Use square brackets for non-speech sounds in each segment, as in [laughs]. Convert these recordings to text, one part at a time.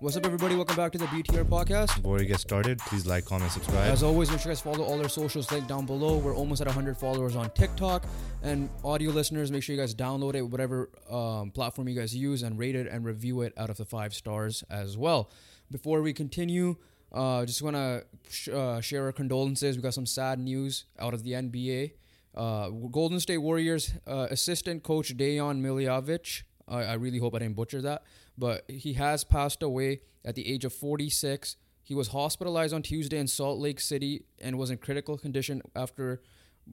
What's up, everybody? Welcome back to the BTR podcast. Before we get started, please like, comment, subscribe. As always, make sure you guys follow all our socials linked down below. We're almost at 100 followers on TikTok. And audio listeners, make sure you guys download it, whatever um, platform you guys use, and rate it and review it out of the five stars as well. Before we continue, uh, just want to sh- uh, share our condolences. We got some sad news out of the NBA. Uh, Golden State Warriors uh, assistant coach Dejan Milojevic. I I really hope I didn't butcher that, but he has passed away at the age of 46. He was hospitalized on Tuesday in Salt Lake City and was in critical condition after,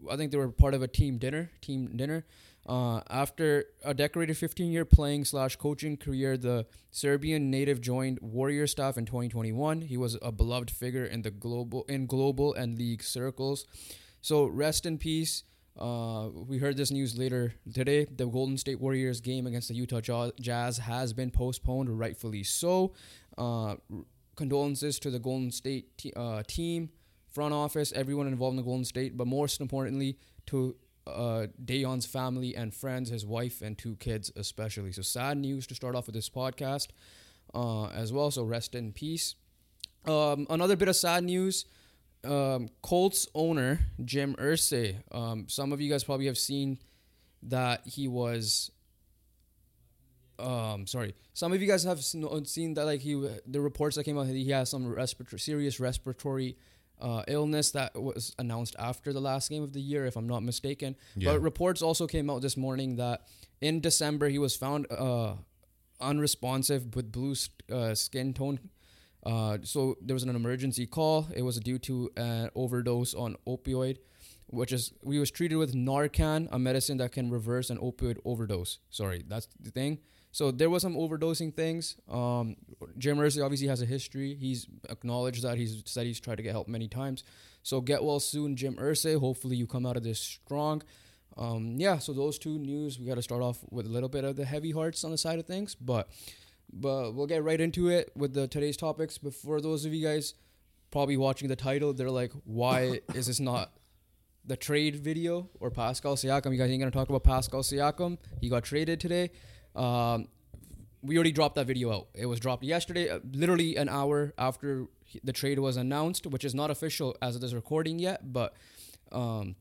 I think they were part of a team dinner. Team dinner. Uh, after a decorated 15-year playing slash coaching career, the Serbian native joined Warrior staff in 2021. He was a beloved figure in the global in global and league circles. So rest in peace. Uh, we heard this news later today. The Golden State Warriors game against the Utah Jazz has been postponed, rightfully so. Uh, condolences to the Golden State te- uh, team, front office, everyone involved in the Golden State, but most importantly to uh, Dejan's family and friends, his wife and two kids especially. So sad news to start off with this podcast uh, as well. So rest in peace. Um, another bit of sad news. Um, Colts owner Jim Irsay. Um, some of you guys probably have seen that he was. Um, sorry. Some of you guys have seen, that like he the reports that came out he has some respiratory serious respiratory uh, illness that was announced after the last game of the year, if I'm not mistaken. Yeah. But reports also came out this morning that in December he was found uh, unresponsive with blue uh, skin tone. Uh, so there was an emergency call. It was due to an overdose on opioid, which is we was treated with Narcan, a medicine that can reverse an opioid overdose. Sorry, that's the thing. So there was some overdosing things. Um, Jim Irsay obviously has a history. He's acknowledged that. He's said he's tried to get help many times. So get well soon, Jim Irsay. Hopefully you come out of this strong. Um, yeah. So those two news. We got to start off with a little bit of the heavy hearts on the side of things, but but we'll get right into it with the today's topics. Before those of you guys probably watching the title, they're like, why [laughs] is this not the trade video or Pascal Siakam? You guys ain't gonna talk about Pascal Siakam. He got traded today. Um, we already dropped that video out. It was dropped yesterday, uh, literally an hour after he- the trade was announced, which is not official as of this recording yet, but um,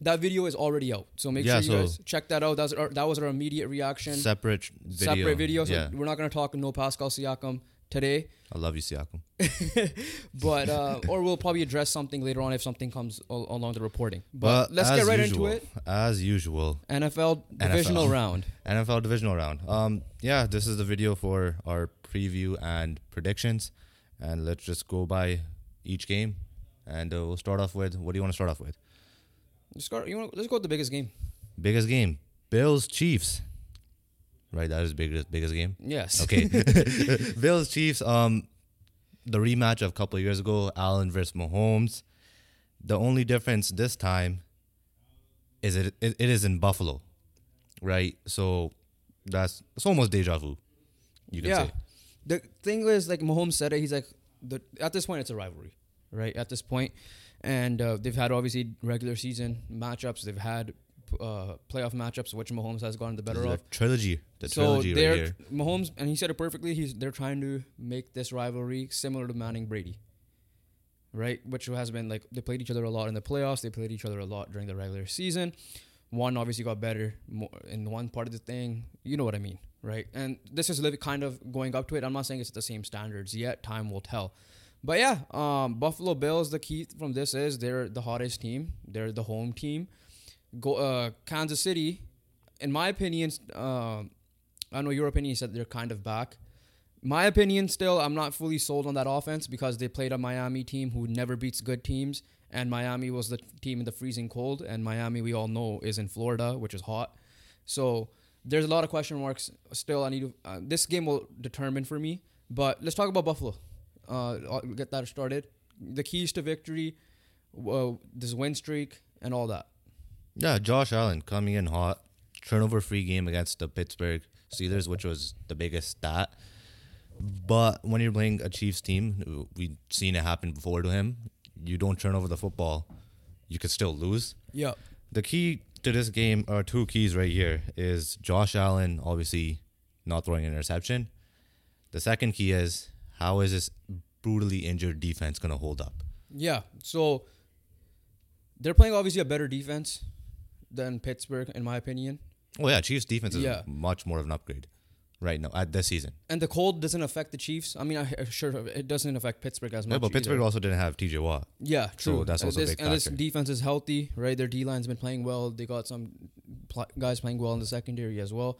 that video is already out. So make Yeah, sure you so- guys check that out. That's our, that was our immediate reaction. Separate video. Separate video. So yeah. we're not gonna talk no Pascal Siakam today, I love you, Siakam. [laughs] but uh, or we'll probably address something later on if something comes al- along the reporting. But, let's get right usual, into it. As usual, NFL divisional NFL. round. NFL divisional round. Um, yeah, this is the video for our preview and predictions, and let's just go by each game, and uh, we'll start off with what do you want to start off with? Let's go. You want, let's go with the biggest game. Biggest game, Bills Chiefs. Right, that is biggest biggest game. Yes. Okay, [laughs] [laughs] Bills Chiefs. Um, the rematch of a couple of years ago, Allen versus Mahomes. The only difference this time is it it, it is in Buffalo, right? So that's it's almost deja vu. You can yeah. say. The thing is, like Mahomes said it. He's like, the at this point, it's a rivalry, right? At this point, and uh, they've had obviously regular season matchups. They've had uh, playoff matchups, which Mahomes has gotten the better the of. trilogy, the so trilogy they're right here. Mahomes, and he said it perfectly. He's they're trying to make this rivalry similar to Manning Brady, right? Which has been like they played each other a lot in the playoffs. They played each other a lot during the regular season. One obviously got better in one part of the thing. You know what I mean, right? And this is kind of going up to it. I'm not saying it's at the same standards yet. Time will tell. But yeah, um, Buffalo Bills. The key from this is they're the hottest team. They're the home team. Go uh, Kansas City. In my opinion, uh, I know your opinion. You said they're kind of back. My opinion, still, I'm not fully sold on that offense because they played a Miami team who never beats good teams, and Miami was the team in the freezing cold, and Miami we all know is in Florida, which is hot. So there's a lot of question marks. Still, I need to. Uh, this game will determine for me. But let's talk about Buffalo. Uh, get that started. The keys to victory, uh, this win streak, and all that. Yeah, Josh Allen coming in hot, turnover free game against the Pittsburgh Steelers, which was the biggest stat. But when you're playing a Chiefs team, we've seen it happen before to him. You don't turn over the football, you could still lose. Yeah. The key to this game are two keys right here is Josh Allen obviously not throwing an interception. The second key is how is this brutally injured defense gonna hold up? Yeah. So they're playing obviously a better defense than Pittsburgh, in my opinion. Oh yeah, Chiefs defense is Yeah. much more of an upgrade right now at this season. And the cold doesn't affect the Chiefs. I mean, I, sure it doesn't affect Pittsburgh as much. Yeah, but Pittsburgh either. also didn't have TJ Watt. Yeah, true. that's And also a this, big And this defense is healthy, right? Their D line's been playing well. They got some pl- guys playing well in the secondary as well.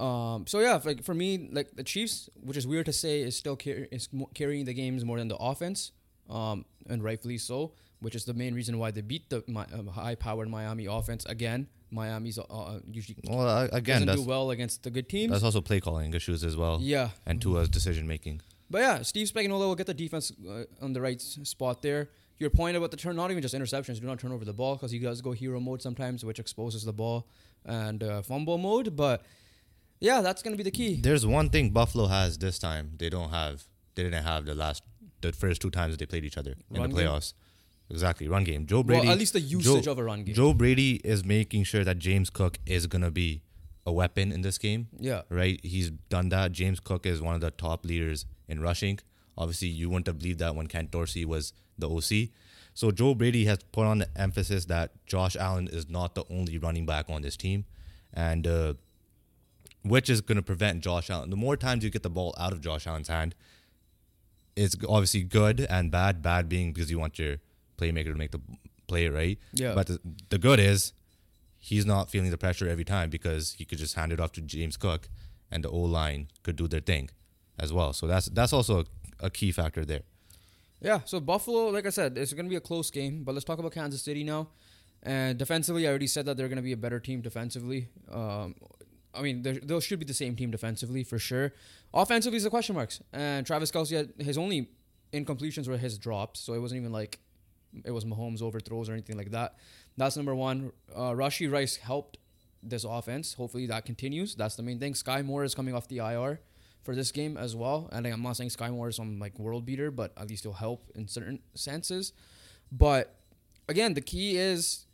Um, so yeah, like for me, like the Chiefs, which is weird to say, is still car- is mo- carrying the games more than the offense, um, and rightfully so. Which is the main reason why they beat the my, um, high-powered Miami offense again. Miami's uh, uh, usually Well, uh, again, doesn't do well against the good teams. that's also play calling issues as well, yeah, and Tua's decision making. but yeah, Steve Spagnuolo will get the defense uh, on the right spot there. Your point about the turn, not even just interceptions, do not turn over the ball because he does go hero mode sometimes, which exposes the ball and uh, fumble mode. But yeah, that's gonna be the key. There's one thing Buffalo has this time they don't have. They didn't have the last, the first two times they played each other in Run the game? playoffs. Exactly, run game. Joe Brady. well, at least the usage of a run game. Joe Brady is making sure that James Cook is gonna be a weapon in this game. yeah, right? He's done that. James Cook is one of the top leaders in rushing. Obviously, you wouldn't have believed that when Ken Dorsey was the OC. So Joe Brady has put on the emphasis that Josh Allen is not the only running back on this team, and uh, which is going to prevent Josh Allen. The more times you get the ball out of Josh Allen's hand, it's obviously good and bad. Bad being because you want your playmaker to make the play right. Yeah. But the, the good is he's not feeling the pressure every time because he could just hand it off to James Cook, and the O line could do their thing as well. So that's that's also a, a key factor there. yeah. So Buffalo, like I said, it's gonna be a close game. But let's talk about Kansas City now. And defensively, I already said that they're gonna be a better team defensively. Um, I mean, there- those should be the same team defensively for sure. Offensively is the question marks. And Travis Kelce had his only incompletions were his drops, so it wasn't even like it was Mahomes overthrows or anything like that. That's number one. Uh, Rashee Rice helped this offense. Hopefully that continues. That's the main thing. Skyy Moore is coming off the IR for this game as well. And I'm not saying Skyy Moore is some like world beater, but at least he'll help in certain senses. But again, the key is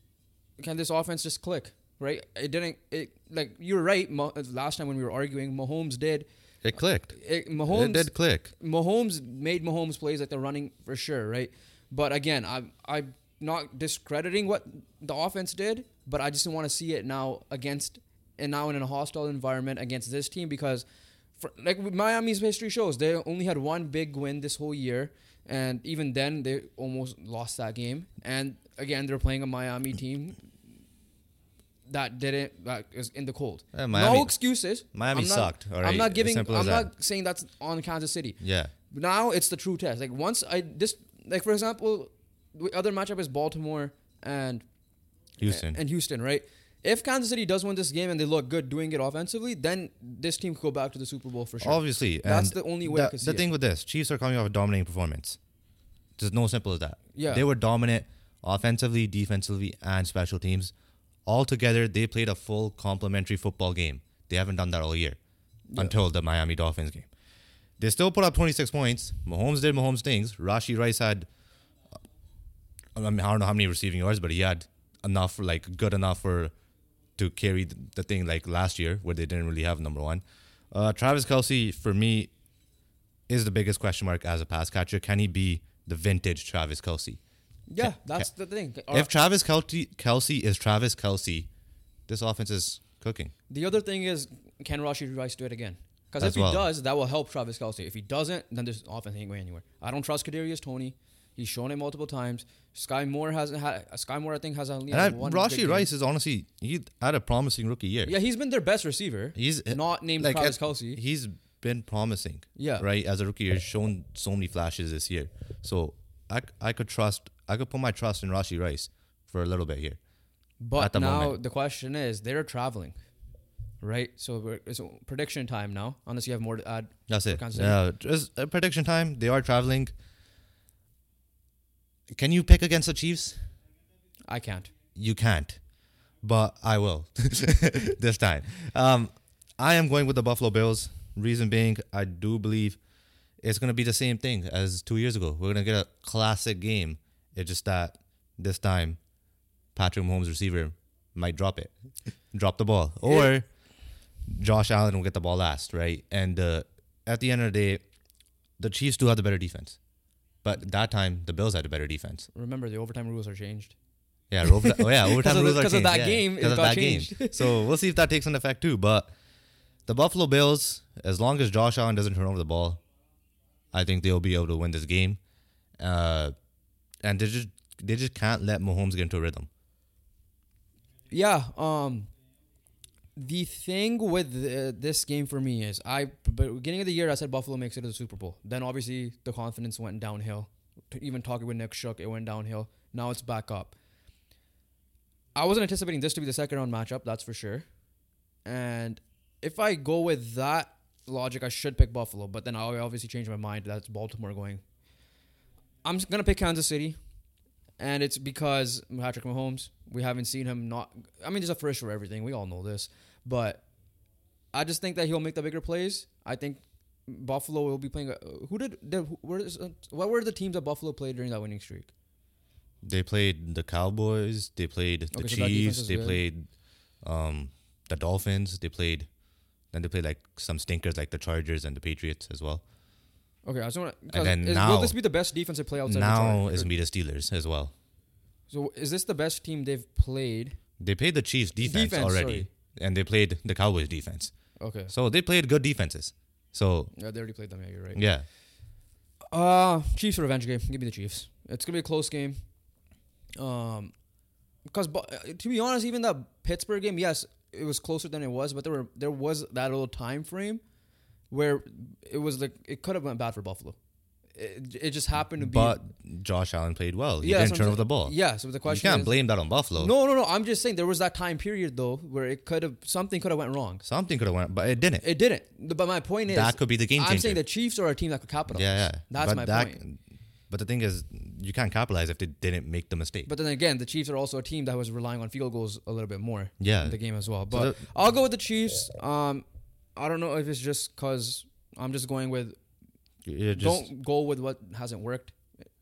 can this offense just click? Right? It didn't. It like you're right. Mo- uh, last time when we were arguing, Mahomes did. It clicked. It, Mahomes it did click. Mahomes made Mahomes plays like they're running for sure, right? But again, I'm I'm not discrediting what the offense did, but I just want to see it now against and now in a hostile environment against this team because, for, like Miami's history shows, they only had one big win this whole year, and even then they almost lost that game. And again, they're playing a Miami team that didn't that is in the cold. Yeah, Miami- no excuses. Miami I'm not- sucked, all I'm not giving. I'm that. not saying that's on Kansas City. Yeah. Now it's the true test. Like once I this like for example, the other matchup is Baltimore and Houston. and Houston, right? If Kansas City does win this game and they look good doing it offensively, then this team could go back to the Super Bowl for sure. Obviously, That's the only way the, could see the it. thing with this, Chiefs are coming off a dominating performance. Just no simple as that. Yeah. they were dominant offensively, defensively, and special teams. All together, they played a full complementary football game. They haven't done that all year until the Miami Dolphins game. They still put up 26 points. Mahomes did Mahomes things. Rashee Rice had, I mean, I don't know how many receiving yards, but he had enough, like good enough for to carry the, the thing like last year where they didn't really have number one. Uh, Travis Kelce for me is the biggest question mark as a pass catcher. Can he be the vintage Travis Kelce? Yeah, that's the thing. If uh, Travis Kelce, Kelce is Travis Kelce, this offense is cooking. the other thing is, can Rashee Rice do it again? Because if he well. does, that will help Travis Kelce. If he doesn't, then this offense ain't going anywhere. I don't trust Kadarius Toney. He's shown it multiple times. Skyy Moore hasn't had. Skyy Moore, I think, has only had one. Rashee game. Rice is honestly he had a promising rookie year. Yeah, he's been their best receiver. He's eh, not named like, Travis eh, Kelce. He's been promising. Yeah. Right. As a rookie, he's shown so many flashes this year. So I, I could trust. I could put my trust in Rashee Rice for a little bit here. But the now moment. the question is, they're traveling, right? So we're, it's prediction time now. Unless you have more to add. That's it. Yeah. Just a prediction time. They are traveling. Can you pick against the Chiefs? I can't. You can't, but I will [laughs] this time. Um, I am going with the Buffalo Bills. Reason being, I do believe it's going to be the same thing as two years ago. We're going to get a classic game. It's just that this time, Patrick Mahomes' receiver might drop it, drop the ball, or Josh Allen will get the ball last, right? And uh, at the end of the day, the Chiefs do have the better defense, but that time the Bills had a better defense. Remember, the overtime rules are changed. Yeah, over, oh yeah, [laughs] overtime the- rules are 'cause of that yeah, game, it 'cause of got that changed. game. [laughs] So we'll see if that takes an effect too. But the Buffalo Bills, as long as Josh Allen doesn't turn over the ball, I think they'll be able to win this game. Uh, and they just they just can't let Mahomes get into a rhythm. Yeah. Um. The thing with uh, this game for me is I, beginning of the year, I said Buffalo makes it to the Super Bowl. Then obviously the confidence went downhill. Even talking with Nick Shook, it went downhill. Now it's back up. I wasn't anticipating this to be the second round matchup, that's for sure. And if I go with that logic, I should pick Buffalo. But then I obviously change my mind. That's Baltimore going. I'm gonna pick Kansas City and it's because Patrick Mahomes. We haven't seen him not. I mean, there's a first for everything. We all know this, but I just think that he'll make the bigger plays. I think Buffalo will be playing. uh, Who did? did who- where is, uh, what were the teams that Buffalo played during that winning streak? They played the Cowboys. They played the Okay, so Chiefs. is They good. played um, the Dolphins. They played. Then they played like some stinkers like the Chargers and the Patriots as well. Okay, I just want to. And then will now- this be the best defensive play outside? now the it's be the Steelers as well. So is this the best team they've played? They played the Chiefs defense, Defense, already, sorry. and they played the Cowboys defense. Okay, So they played good defenses. So yeah, they already played them. Yeah, you're right. yeah, Uh Chiefs revenge game. Give me the Chiefs. It's gonna be a close game. Um, because uh, to be honest, even the Pittsburgh game, yes, it was closer than it was, but there were there was that little time frame where it was like it could have went bad for Buffalo. It, it just happened to be. but Josh Allen played well. He yeah, didn't turn over the ball. Yeah, so the question you can't is, blame that on Buffalo. No, no, no. I'm just saying there was that time period though where it could have something could have went wrong. Something could have went, but it didn't. It didn't. But my point is that could be the game changer. I'm saying the Chiefs are a team that could capitalize. yeah, yeah. That's but my that, point. But the thing is, you can't capitalize if they didn't make the mistake. But then again, the Chiefs are also a team that was relying on field goals a little bit more Yeah. in the game as well. But the- I'll go with the Chiefs. Um, I don't know if it's just because I'm just going with just don't go with what hasn't worked.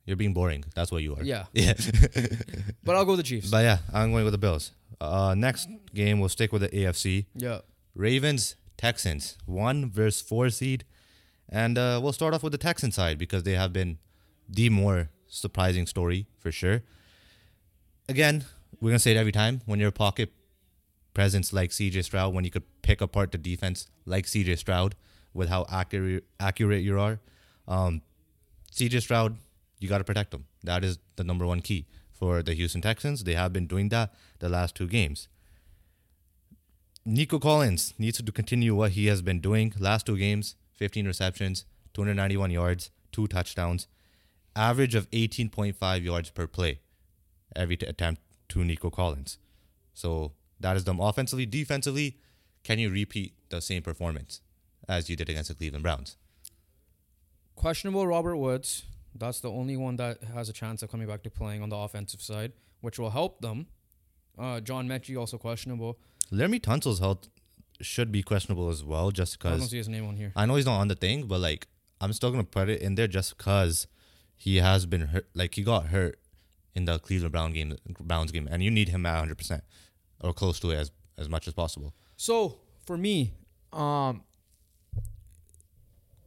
you're being boring. That's what you are. Yeah, [laughs] Yeah. [laughs] but I'll go with the Chiefs. but yeah, I'm going with the Bills. Uh, next game, we'll stick with the AFC. yeah, Ravens, Texans, one versus four seed. And uh, we'll start off with the Texan side because they have been the more surprising story for sure. Again, we're to say it every time when you're pocket presence like CJ Stroud, when you could pick apart the defense like CJ Stroud with how accurate, accurate you are. Um, CJ Stroud, you got to protect him. That is the number one key for the Houston Texans. They have been doing that the last two games. Nico Collins needs to continue what he has been doing. Last two games, 15 receptions, 291 yards, two touchdowns, average of 18.5 yards per play every t- attempt to Nico Collins. So that is them offensively. Defensively, can you repeat the same performance as you did against the Cleveland Browns? questionable Robert Woods. That's the only one that has a chance of coming back to playing on the offensive side, which will help them. Uh, John Metchie also questionable. Laremy Tunsil's health should be questionable as well, just because I don't see his name on here. I know he's not on the thing, but like I'm still gonna put it in there just because he has been hurt. Like he got hurt in the Cleveland Brown game, Browns game, and you need him at 100 percent or close to it as as much as possible. So for me, um,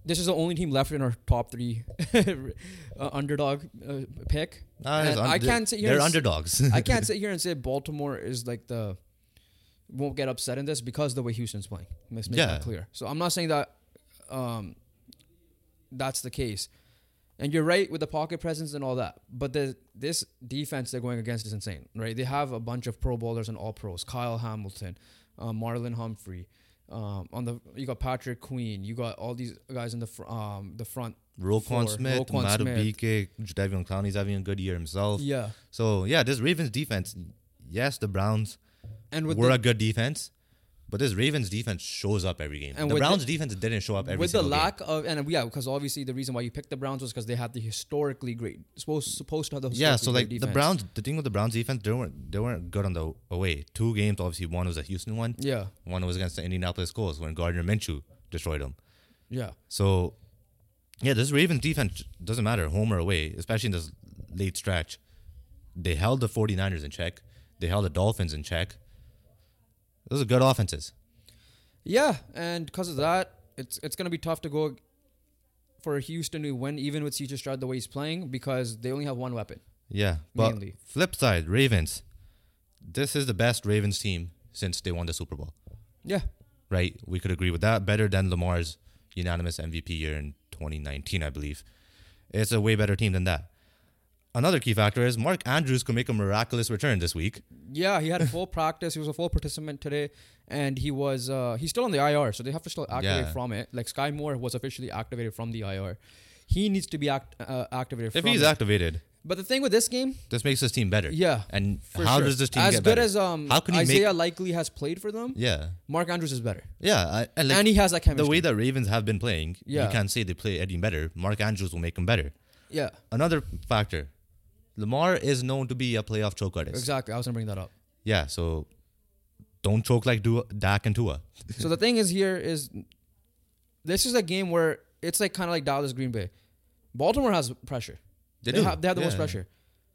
this is the only team left in our top three [laughs] uh, underdog uh, pick. Ah, And un- I can't sit here. They're and underdogs. [laughs] I can't sit here and say Baltimore is like the won't get upset in this because the way Houston's playing. Let's make Yeah. that clear. So I'm not saying that um, that's the case. And you're right with the pocket presence and all that. But the this defense they're going against is insane, right? They have a bunch of pro bowlers and all pros. Kyle Hamilton, um, Marlon Humphrey. Um, on the you got Patrick Queen. You got all these guys in the fr- um the front. Roquan. Smith, Roquan Madu Smith. Bike, Jadeveon Clowney's having a good year himself. Yeah, So yeah, this Ravens defense. Yes, the Browns and with were the, a good defense, but this Ravens defense shows up every game. And the Browns the- defense didn't show up every game. with the single game. lack of and yeah, because obviously the reason why you picked the Browns was because they had the historically great supposed supposed to have the Yeah, so like the. Browns, the thing with the Browns defense, they weren't they weren't good on the away. Two games, obviously, one was a Houston one, Yeah, one was against the Indianapolis Colts when Gardner Minshew destroyed them. yeah, So, yeah, this Ravens defense doesn't matter home or away, especially in this late stretch. They held the 49ers in check. They held the Dolphins in check. Those are good offenses. yeah, and because of that, it's it's gonna be tough to go for Houston to win, even with CJ Stroud the way he's playing, because they only have one weapon. Yeah, but Mainly. flip side, Ravens. This is the best Ravens team since they won the Super Bowl. Yeah, Right? We could agree with that. Better than Lamar's unanimous MVP year in 2019, I believe. It's a way better team than that. Another key factor is Mark Andrews could make a miraculous return this week. yeah. He had a full [laughs] practice. He was a full participant today, and he was uh, he's still on the IR, so they have to still activate Yeah. from it. Like Skyy Moore was officially activated from the IR. He needs to be act, uh, activated. If he's it. activated, but the thing with this game, this makes this team better. yeah, And how sure. does this team as get good better? as um How can he make- Isaiah Likely has played for them? yeah, Mark Andrews is better, yeah, I, and, like, and he has that chemistry. the way that Ravens have been playing, Yeah. you can't say they play any better. Mark Andrews will make them better. yeah, Another factor, Lamar is known to be a playoff choke artist. exactly. I was gonna bring that up. Yeah, so don't choke like Dua, Dak and Tua. [laughs] so the thing is here is this is a game where it's like kind of like Dallas Green Bay. Baltimore has pressure. They They, do, have they have the most yeah. pressure.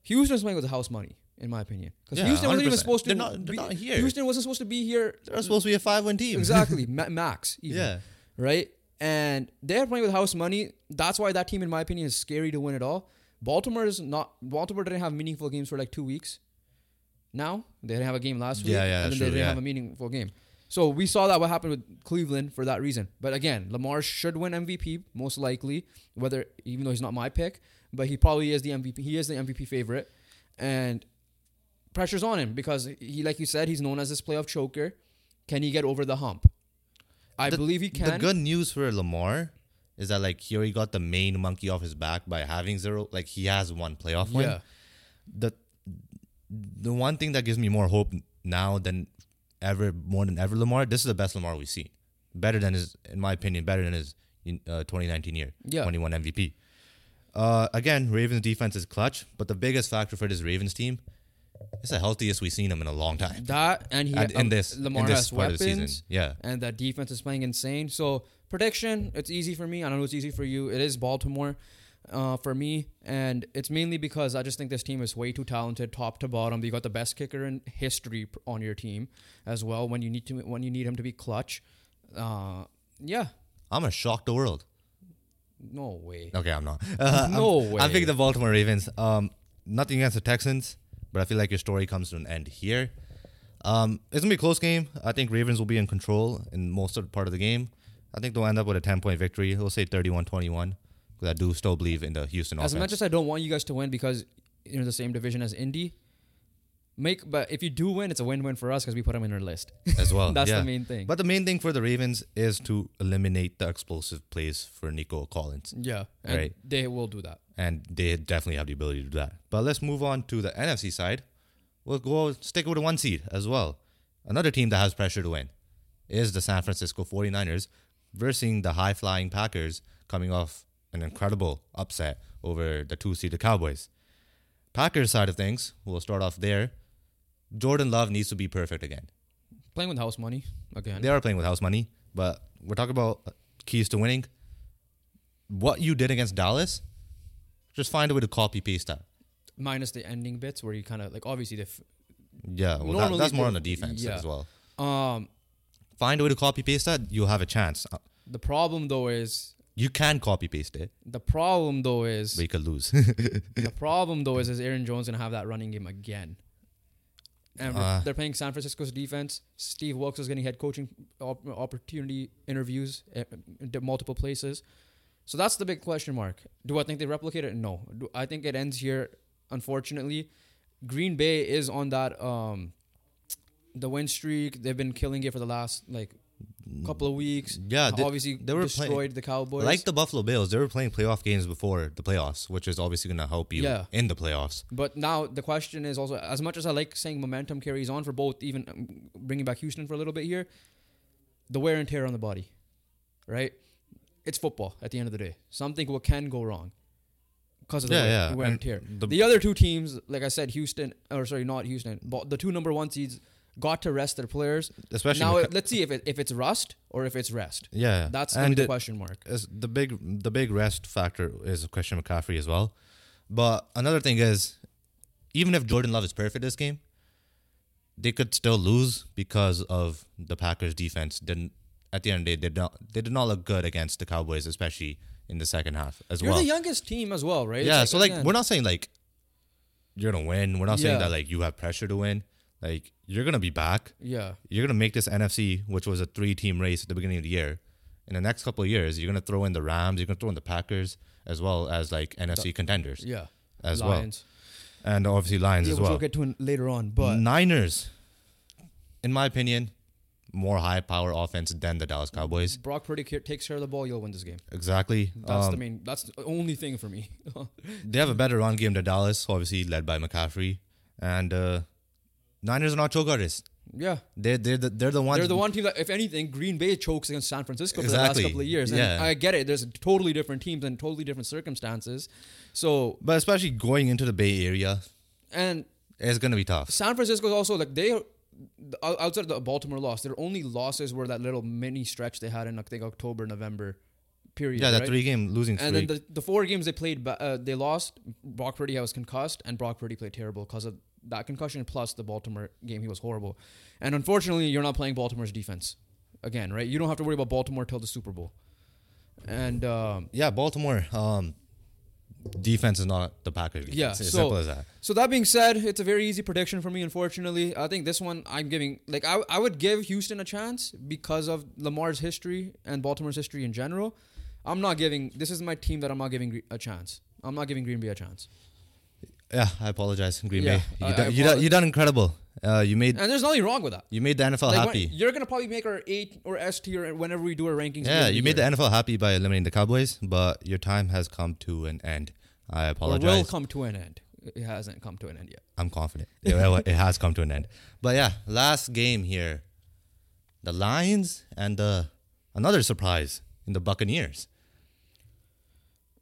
Houston's playing with house money, in my opinion, because Yeah, Houston wasn't even supposed to. They're not- they're be, not here. Houston wasn't supposed to be here. They're supposed to be a five-win team. exactly, [laughs] max. Even, yeah, right? And they're playing with house money. That's why that team, in my opinion, is scary to win at all. Baltimore is not. Baltimore didn't have meaningful games for like two weeks. Now they didn't have a game last week. Yeah, yeah, and then they didn't yeah. have a meaningful game. So we saw that what happened with Cleveland for that reason. But again, Lamar should win MVP most likely. Whether even though he's not my pick, but he probably is the MVP. He is the MVP favorite, and pressure's on him because he, like you said, he's known as this playoff choker. Can he get over the hump? I The- believe he can. The good news for Lamar is that like here he already got the main monkey off his back by having zero. Like he has one playoff win. yeah. The the one thing that gives me more hope now than ever, more than ever, Lamar. This is the best Lamar we've seen. Better than his, in my opinion, better than his uh, 2019 year Yeah. when he won MVP. Uh, again, Ravens defense is clutch, but the biggest factor for this Ravens team it's the healthiest we've seen them in a long time. That and he And in um, this, Lamar in this has part weapons, of the season, yeah. and that defense is playing insane. So prediction, it's easy for me. I don't know it's easy for you. It is Baltimore uh, for me, and it's mainly because I just think this team is way too talented, top to bottom. You got the best kicker in history on your team as well. When you need to, when you need him to be clutch, uh, yeah, I'm gonna shock the world. no way. Okay, I'm not. Uh, [laughs] No I'm, way. I'm picking the Baltimore Ravens. Um, nothing against the Texans, but I feel like your story comes to an end here. Um, it's gonna be a close game. I think Ravens will be in control in most of the part of the game. I think they'll end up with a 10 point victory. We'll say 31-21 because I do still believe in the Houston As offense. much as I don't want you guys to win because you're in the same division as Indy, make but if you do win, it's a win-win for us because we put them in our list. as well. [laughs] That's yeah. the main thing. But the main thing for the Ravens is to eliminate the explosive plays for Nico Collins. Yeah, Right. they will do that. and they definitely have the ability to do that. But let's move on to the NFC side. We'll go stick with the one seed as well. Another team that has pressure to win is the San Francisco 49ers versus the high flying Packers coming off an incredible upset over the two seeded Cowboys. Packers side of things, we'll start off there. Jordan Love needs to be perfect again. Playing with house money again. They are playing with house money, but we're talking about keys to winning. What you did against Dallas, just find a way to copy paste that. Minus the ending bits where you kind of like obviously the f- Yeah, well, that, that's more on the defense yeah. as well. um Find a way to copy paste that, you'll have a chance. Uh, the problem though is You can copy paste it, the problem though is you could lose. the problem though is is Aaron Jones gonna have that running game again. And Uh. they're playing San Francisco's defense. Steve Wilks is getting head coaching op- opportunity interviews at at multiple places. So that's the big question mark. Do I think they replicate it? No. Do I think it ends here? Unfortunately, Green Bay is on that um the win streak. They've been killing it for the last like couple of weeks. Yeah, they- obviously they were destroyed playing- the Cowboys. like the Buffalo Bills, they were playing playoff games before the playoffs, which is obviously going to help you Yeah. in the playoffs. But now the question is also, as much as I like saying momentum carries on for both, even um, bringing back Houston for a little bit here, the wear and tear on the body, right? It's football at the end of the day. Something what can go wrong because of the Yeah, wear, yeah, wear and and tear. the- The, other two teams, like I said, Houston, or sorry, not Houston, but the two number one seeds got to rest their players. Especially now, let's see if it, if it's rust or if it's rest. yeah, That's and the question mark. the big the big rest factor is Christian McCaffrey as well. But another thing is, even if Jordan Love is perfect this game, they could still lose because of the Packers defense didn't at the end of the day they did not they did not look good against the Cowboys, especially in the second half as You're well. the youngest team as well, right? Yeah, so like again, we're not saying like you're gonna win. We're not saying Yeah. that like you have pressure to win. Like you're gonna be back. Yeah, You're gonna make this NFC, which was a three-team race at the beginning of the year. In the next couple of years, you're gonna throw in the Rams. You're gonna throw in the Packers as well as like NFC contenders yeah. as Lions. well, and obviously Lions Yeah, as well. we'll get to later on, but Niners, in my opinion, more high-power offense than the Dallas Cowboys. Brock Purdy takes care of the ball, you'll win this game. Exactly. That's the Um, main. That's the only thing for me. [laughs] they have a better run game than Dallas, obviously led by McCaffrey, and uh, Niners are not choke artists. yeah, They're they're the, they're the ones. they're the one team that, if anything, Green Bay chokes against San Francisco for the last couple of years. And Yeah. I get it. There's totally different teams and totally different circumstances. So But especially going into the Bay Area, and it's gonna be tough. San Francisco is also like they outside of the Baltimore loss, their only losses were that little mini stretch they had in I think October, November period. Yeah, that right? three game losing streak. And then the, the four games they played, uh, they lost. Brock Purdy was concussed, and Brock Purdy played terrible because of that concussion plus the Baltimore game. He was horrible, and unfortunately, you're not playing Baltimore's defense again, right? You don't have to worry about Baltimore till the Super Bowl, and um, yeah, Baltimore. Um, defense is not the Packers. Defense. Yeah, it's so- simple as that. So that being said, it's a very easy prediction for me. Unfortunately, I think this one I'm giving like I I would give Houston a chance because of Lamar's history and Baltimore's history in general. I'm not giving this is my team that I'm not giving a chance. I'm not giving Green Bay a chance. Yeah, I apologize, Green Yeah, Bay. You, I- done, I you, done, you done incredible. Uh, you made And there's nothing wrong with that. you made the NFL Like, when- happy. you're gonna probably make our eight or S tier whenever we do our rankings. Yeah, you made the NFL happy by eliminating the Cowboys, but your time has come to an end. I Or apologize. will come to an end. It hasn't come to an end yet. I'm confident. [laughs] It, it has come to an end. But yeah, last game here, the Lions and the another surprise in the Buccaneers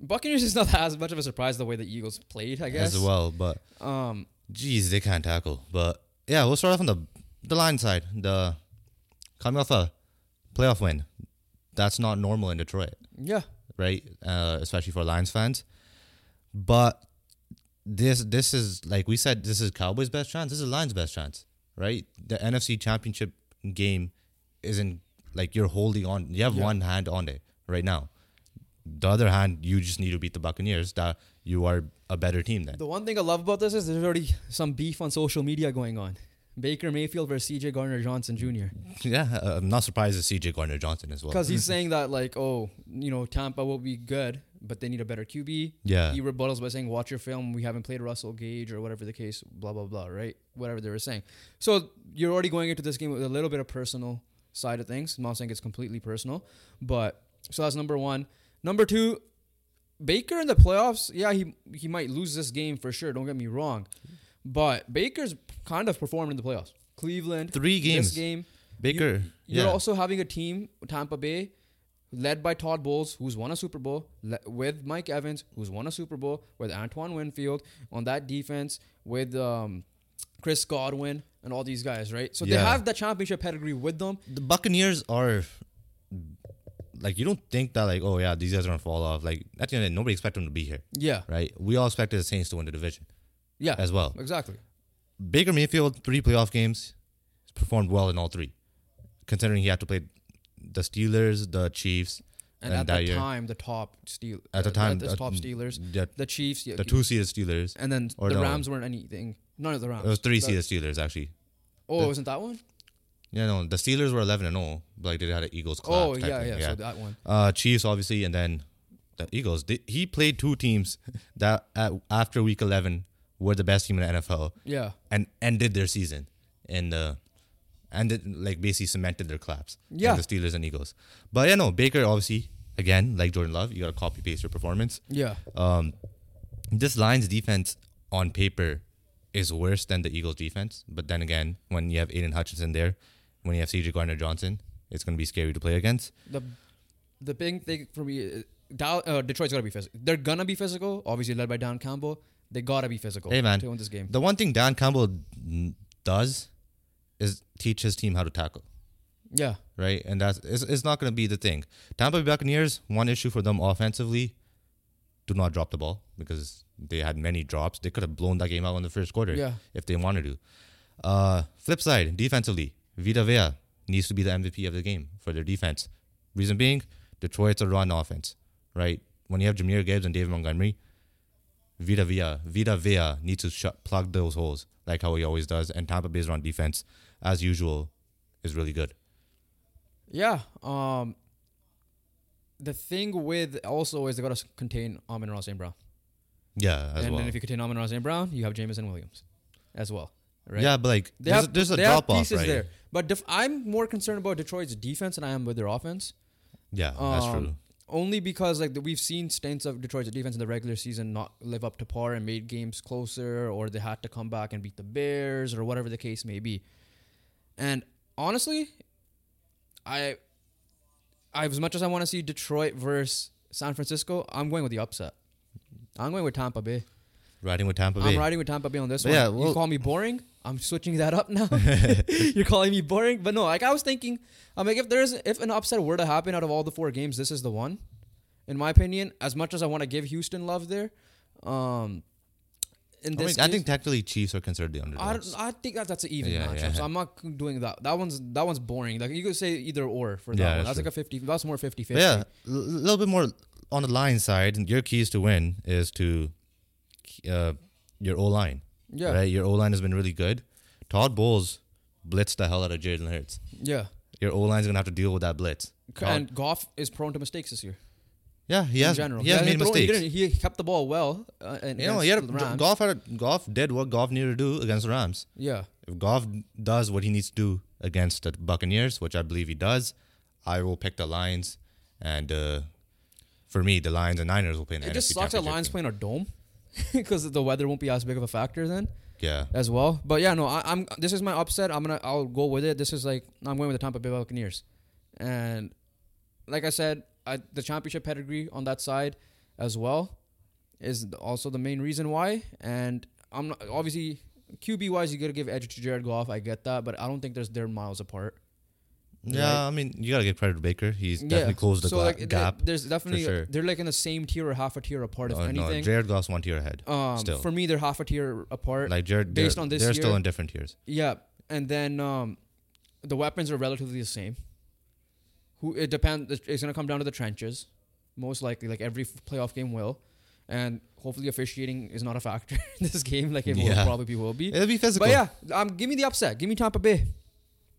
Buccaneers is not [laughs] as much of a surprise the way the Eagles played, I guess. as well. But Um, geez, they can't tackle. But yeah, we'll start off on the the Lions side. The coming off a playoff win, that's not normal in Detroit, yeah, right? Uh, especially for Lions fans. But this this is like we said, this is Cowboys' best chance. This is Lions' best chance, right? The NFC Championship game isn't like you're holding on. You have Yeah. one hand on it right now. The other hand, you just need to beat the Buccaneers. That you are a better team then. The one thing I love about this is there's already some beef on social media going on. Baker Mayfield versus CJ Gardner Johnson Jr. [laughs] Yeah, uh, I'm not surprised to C.J. Gardner Johnson as well. Because he's [laughs] saying that, like, oh, you know, Tampa will be good, but they need a better QB. Yeah. He rebuttals by saying, watch your film. We haven't played Russell Gage or whatever the case, blah, blah, blah, right? Whatever they were saying. So you're already going into this game with a little bit of personal side of things. I'm not saying it's completely personal, but so that's number one. Number two, Baker in the playoffs, yeah, he he might lose this game for sure. Don't get me wrong, but Baker's kind of performed in the playoffs. Cleveland, Three games. this game. Baker, You're yeah. also having a team, Tampa Bay, led by Todd Bowles, who's won a Super Bowl, le- with Mike Evans, who's won a Super Bowl, with Antoine Winfield on that defense, with um, Chris Godwin, and all these guys, right? So they have the championship pedigree with them. the Buccaneers are like you don't think that like oh yeah these guys are gonna fall off like at the end of the day, nobody expected them to be here Yeah, right we all expected the Saints to win the division yeah, as well exactly. Baker Mayfield three playoff games performed well in all three considering he had to play the Steelers the Chiefs And, and at that the year time, the top Steel at the uh, time the uh, top Steelers, the, the Chiefs, yeah, the two seeded Steelers and then the no. Rams weren't anything. None of the Rams. it was three The- seeded Steelers actually Oh, wasn't that one? Yeah no the Steelers were eleven and zero like they had an Eagles clap Oh, yeah, thing, yeah, So that one. uh, Chiefs obviously, and then the Eagles. They, he played two teams [laughs] that at, after week eleven were the best team in the NFL Yeah. and ended their season and the ended like basically cemented their collapse. in Yeah. the Steelers and Eagles. But yeah, no Baker obviously again like Jordan Love, you got to copy paste your performance. Yeah. Um, this Lions defense on paper is worse than the Eagles defense, but then again, when you have Aidan Hutchinson there, when you have CJ Gardner Johnson, it's going to be scary to play against. the the big thing for me, uh, Dal- uh, Detroit's gotta be physical. They're gonna be physical, obviously led by Dan Campbell. They gotta be physical. Hey, man. to win this game. The one thing Dan Campbell does is teach his team how to tackle, Yeah, right? And that's it's, it's not going to be the thing. Tampa Bay Buccaneers, one issue for them offensively, do not drop the ball because they had many drops. They could have blown that game out in the first quarter Yeah. if they wanted to. Uh, flip side, defensively, Vita Vea needs to be the MVP of the game for their defense. Reason being, Detroit's a run offense, right? when you have Jahmyr Gibbs and David Montgomery, Vita Vea, Vita Vea needs to shut, plug those holes like how he always does. And Tampa Bay's run defense, as usual, is really good. Yeah. Um. The thing with also is they got to contain Amon-Ra St. Brown, Yeah, as and well. then if you contain Amon-Ra St. Brown, you have Jameson Williams, as well. Right. Yeah, but like They there's, have there's a drop off, right? there, but def- I'm more concerned about Detroit's defense than I am with their offense. Yeah, that's Um, true. Only because like the, we've seen stints of Detroit's defense in the regular season not live up to par and made games closer, or they had to come back and beat the Bears or whatever the case may be. And honestly, I, I as much as I want to see Detroit versus San Francisco, I'm going with the upset. I'm going with Tampa Bay. Riding with Tampa Bay. I'm riding with Tampa Bay on this But one. yeah, you call me boring? I'm switching that up now. [laughs] [laughs] You're calling me boring, but no. Like I was thinking, I'm like if there's if an upset were to happen out of all the four games, this is the one. In my opinion, as much as I want to give Houston love there, um, in I, mean, this, I think technically Chiefs are considered the underdogs. don't- I think that that's an even Yeah, matchup. yeah. So I'm not doing that. That one's that one's boring. Like you could say either or for that Yeah, one. that's That's like a 50. That's more 50 But yeah, a little bit more on the line side. Your keys to win is to uh, your O line. Yeah, Right, your O line has been really good. Todd Bowles blitzed the hell out of Jalen Hurts. yeah. Your O line's gonna have to deal with that blitz. Todd- And Goff is prone to mistakes this year. yeah, he in has. general, He has made he mistakes. didn't- He, kept the ball well. Uh, and You know, he had a. Goff had a, Goff did what Goff needed to do against the Rams. Yeah. If Goff does what he needs to do against the Buccaneers, which I believe he does, I will pick the Lions. And uh, for me, the Lions and Niners will play in the It just NFC sucks that Lions game. playing a dome [laughs] because the weather won't be as big of a factor then Yeah, as well. But yeah, no, I, I'm. This is my upset. I'm gonna. I'll go with it. This is like I'm going with the Tampa Bay Buccaneers, and like I said, I, the championship pedigree on that side as well is also the main reason why. And I'm not, obviously QB wise, you gotta give edge to Jared Goff. I get that, but I don't think there's they're miles apart. Yeah. Right. I mean, you gotta give credit to Baker. He's definitely closed the so gla- like, th- gap. There's definitely sure. they're like in the same tier or half a tier apart, if no, anything. Jared Goff's one tier ahead. um, still. for me, they're half a tier apart. Like Jared, based on this they're still in different tiers. Yeah, and then um, the weapons are relatively the same. Who it depends. It's gonna come down to the trenches, most likely. Like every playoff game will, and hopefully officiating is not a factor [laughs] in this game. Like it will probably will be. It'll be physical. But yeah, um, give me the upset. Give me Tampa Bay.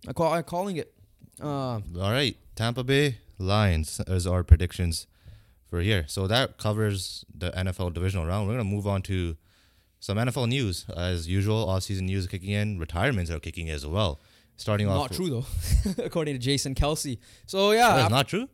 I call. I'm calling it. Um, All right, Tampa Bay Lions is our predictions for here. So that covers the NFL divisional round. We're gonna move on to some NFL news as usual. All season news kicking in. Retirements are kicking in as well. Starting off, not true though, [laughs] according to Jason Kelce. So yeah, That's not true.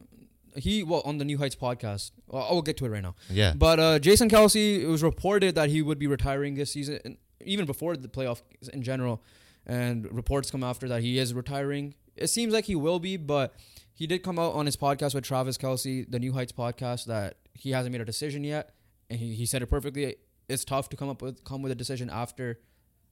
he well on the New Heights podcast. Well, I will get to it right now. Yeah, But uh, Jason Kelce, it was reported that he would be retiring this season, even before the playoff in general. And reports come after that he is retiring. It seems like he will be, but he did come out on his podcast with Travis Kelce, the New Heights podcast, that he hasn't made a decision yet. And he, he said it perfectly. It's tough to come up with come with a decision after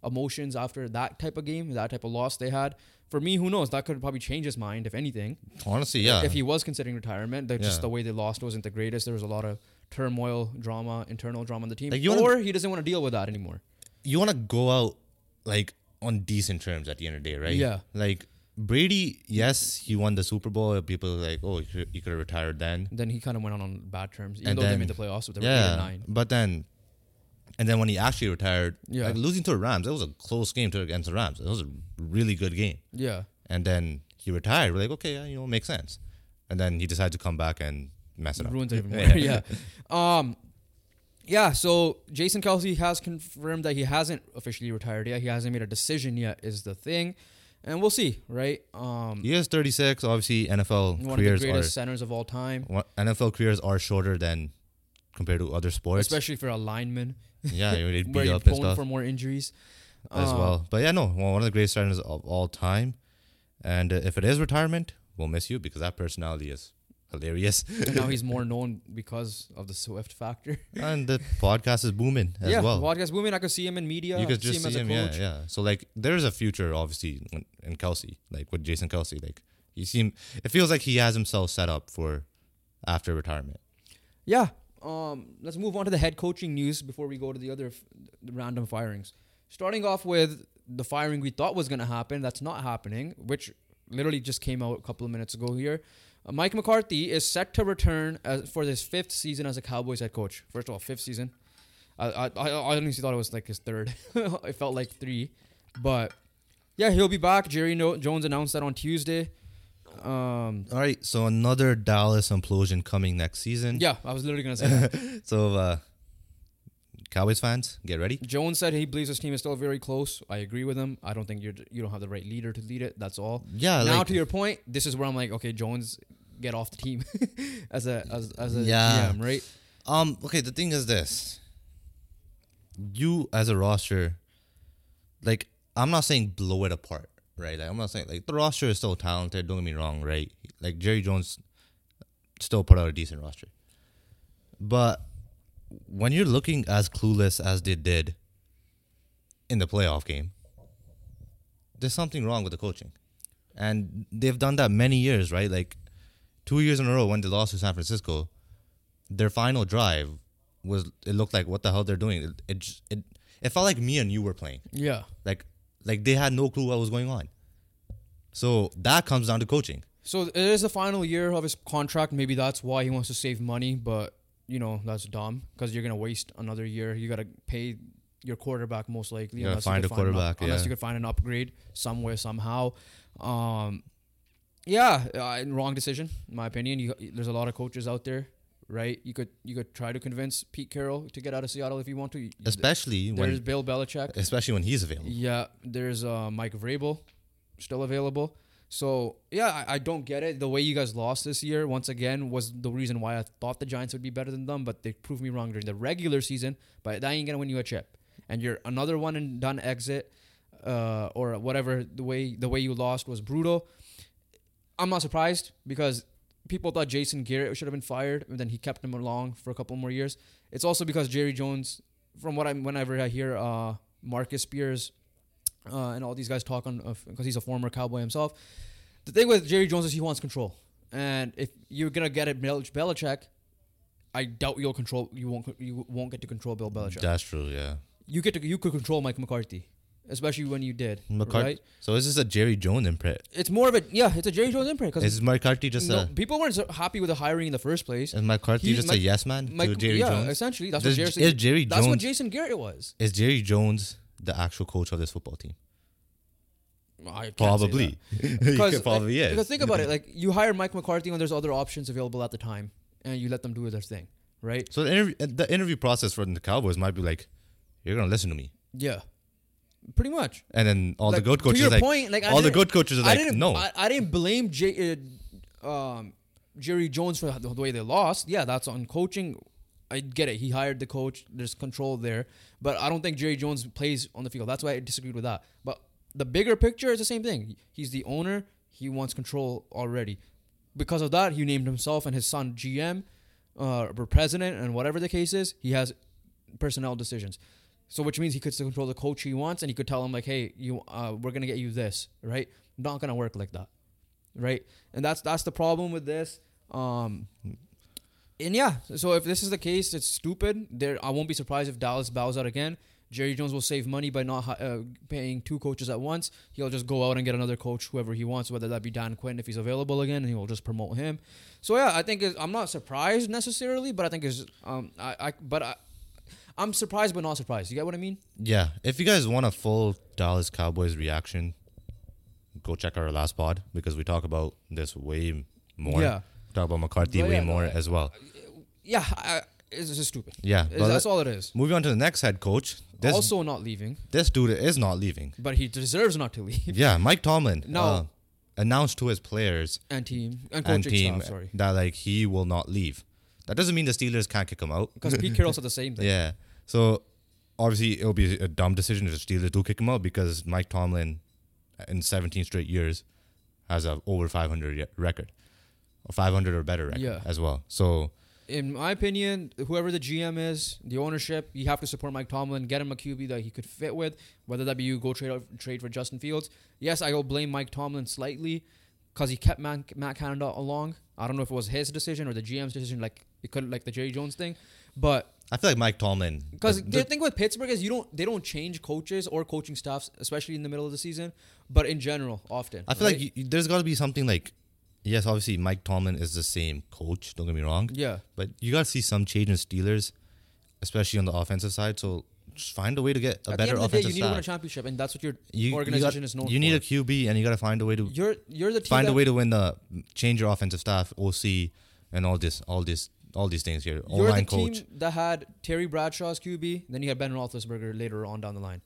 emotions after that type of game, that type of loss they had. For me, who knows? That could probably change his mind, if anything honestly, yeah. if he was considering retirement, that just the way they lost wasn't the greatest. There was a lot of turmoil, drama, internal drama on the team, Like, you wanna- or he doesn't want to deal with that anymore. you want to go out like on decent terms at the end of the day, right? Yeah. Like Brady, yes, he won the Super Bowl. People were like, oh, he could, have retired then. Then he kind of went on on bad terms, even And though they made the playoffs with the eight or Yeah, nine. but then, and then when he actually retired, Yeah. like losing to the Rams, it was a close game to against the Rams. It was a really good game. Yeah, And then he retired. We're like, okay, yeah, you know, makes sense. And then he decided to come back and mess it up. ruins it even [laughs] more. yeah. Um, yeah. So Jason Kelce has confirmed that he hasn't officially retired yet. He hasn't made a decision yet. Is the thing, and we'll see. Right. Um, He is 36. Obviously, NFL one of the careers greatest are centers of all time, NFL careers are shorter than compared to other sports. especially for a lineman, yeah, [laughs] where beat you're up and stuff for more injuries. as Um, well. But yeah, no, one one of the greatest centers of all time. And uh, if it is retirement, we'll miss you because that personality is hilarious. now he's [laughs] more known because of the Swift factor. and the podcast is booming as well. yeah, well. podcast booming. I could see him in media. you could just see as a him, yeah, yeah. So like, there's a future, obviously, in- Kelce, like with Jason Kelce. Like, he seem, it feels like he has himself set up for after retirement. Yeah. Um, let's move on to the head coaching news before we go to the other f- the random firings. Starting off with the firing we thought was going to happen, that's not happening, which literally just came out a couple of minutes ago here. Uh, Mike McCarthy is set to return as, for his fifth season as a Cowboys head coach. First of all, fifth season. I I, I I honestly thought it was like his third. [laughs] it felt like three, but yeah, he'll be back. Jerry no- Jones announced that on Tuesday. Um, All right, so another Dallas implosion coming next season. yeah, I was literally gonna say that. [laughs] So, uh, Cowboys fans, get ready. Jones said he believes his team is still very close. I agree with him. I don't think you're you don't have the right leader to lead it. That's all. Yeah, now like, to your point, this is where I'm like, okay, Jones, get off the team [laughs] as a as, as a Yeah. GM, right? um, okay. The thing is this: you as a roster, like, I'm not saying blow it apart, right? Like, I'm not saying like the roster is still talented. Don't get me wrong, right? Like Jerry Jones still put out a decent roster, but when you're looking as clueless as they did in the playoff game, there's something wrong with the coaching. And they've done that many years, right? Like two years in a row when they lost to San Francisco, their final drive was it looked like what the hell they're doing. It it it, it felt like me and you were playing. Yeah. Like like they had no clue what was going on. So that comes down to coaching. So it is the final year of his contract. Maybe that's why he wants to save money, but you know that's dumb because you're gonna waste another year. You gotta pay your quarterback most likely. You gotta unless you find a quarterback, An, Unless yeah. you could find an upgrade somewhere somehow. Um, yeah, uh, wrong decision in my opinion. You, there's a lot of coaches out there, right? You could you could try to convince Pete Carroll to get out of Seattle if you want to. Especially there's when Bill Belichick. especially when he's available. Yeah, there's uh, Mike Vrabel still available. So yeah, I, I don't get it. The way you guys lost this year once again was the reason why I thought the Giants would be better than them, but they proved me wrong during the regular season. But that ain't gonna win you a chip, and you're another one and done exit, uh, or whatever. The way the way you lost was brutal. I'm not surprised because people thought Jason Garrett should have been fired, and then he kept him along for a couple more years. It's also because Jerry Jones, from what I'm whenever I hear uh, Marcus Spears uh, and all these guys talk on because he's a former Cowboy himself. The thing with Jerry Jones is he wants control, and if you're gonna get it Bel- Belichick, I doubt you'll control. You won't. You won't get to control Bill Belichick. That's true, yeah. You get to. You could control Mike McCarthy, especially when you did. McCarthy. Right? So is this a Jerry Jones imprint? It's more of a yeah. It's a Jerry Jones imprint because Is McCarthy just no, a people weren't happy with the hiring in the first place. is McCarthy He- just Mike- a yes man Mike, to Jerry yeah, Jones? essentially that's Does- what Jerry. is Jerry Jones? that's what Jason Garrett was. Is Jerry Jones the actual coach of this football team? I Probably. [laughs] Because probably is. Because think about it, like you hire Mike McCarthy when there's other options available at the time, and you let them do their thing, right? So the interview, the interview process for the Cowboys might be like, "You're gonna listen to me," Yeah, pretty much. and then all Like, the good to coaches your like, point, like I all the good coaches are I like, didn't, "No." I, I didn't blame J, uh, um, Jerry Jones for the way they lost. Yeah, that's on coaching. I get it. He hired the coach. There's control there, but I don't think Jerry Jones plays on the field. That's why I disagreed with that. But the bigger picture is the same thing. He's the owner. He wants control already. Because of that, he named himself and his son GM, uh, or president, and whatever the case is. He has personnel decisions. So which means he could still control the coach he wants, and he could tell him like, "Hey, you, uh, we're gonna get you this, right?" Not gonna work like that, right? And that's that's the problem with this. Um, and yeah, so if this is the case, it's stupid. There, I won't be surprised if Dallas bows out again. Jerry Jones will save money by not uh, paying two coaches at once. He'll just go out and get another coach, whoever he wants, whether that be Dan Quinn if he's available again, and he will just promote him. So yeah, I think it's, I'm not surprised necessarily, but I think it's um I, I but I I'm surprised but not surprised. You get what I mean? yeah, if you guys want a full Dallas Cowboys reaction, go check our last pod because we talk about this way more. Yeah. Talk about McCarthy But way yeah, more uh, as well. Yeah, I, it's just stupid. Yeah, It's- that's all it is. Moving on to the next head coach. This also not leaving, this dude is not leaving. but he deserves not to leave. Yeah, Mike Tomlin No. uh, announced to his players and team and and team staff. Sorry, that like he will not leave. That doesn't mean the Steelers can't kick him out. because Pete Carroll [laughs] said the same thing. Yeah. So obviously it'll be a dumb decision if the Steelers do kick him out because Mike Tomlin in 17 straight years has a over 500 ye- record, or 500 or better record Yeah. as well. So in my opinion, whoever the GM is, the ownership, you have to support Mike Tomlin, get him a QB that he could fit with. Whether that be you go trade out, trade for Justin Fields. Yes, I will blame Mike Tomlin slightly because he kept Matt, Matt Canada along. I don't know if it was his decision or the GM's decision, like it could like the Jerry Jones thing, but I feel like Mike Tomlin because the- the thing with Pittsburgh is you don't they don't change coaches or coaching staffs, especially in the middle of the season, but in general, often. I feel right? like you, there's got to be something like yes, obviously Mike Tomlin is the same coach. Don't get me wrong. Yeah. But you got to see some change in Steelers, especially on the offensive side. So just find a way to get a At the better end of the day, you need to win a championship, and that's what your You, you, organization got, is known for. you for. need a QB, and you got to find a way to You're you're the team find a way to win the change your offensive staff, OC, and all this, all this, all these things here. You're the Online team coach. that had Terry Bradshaw's QB, then you had Ben Roethlisberger later on down the line.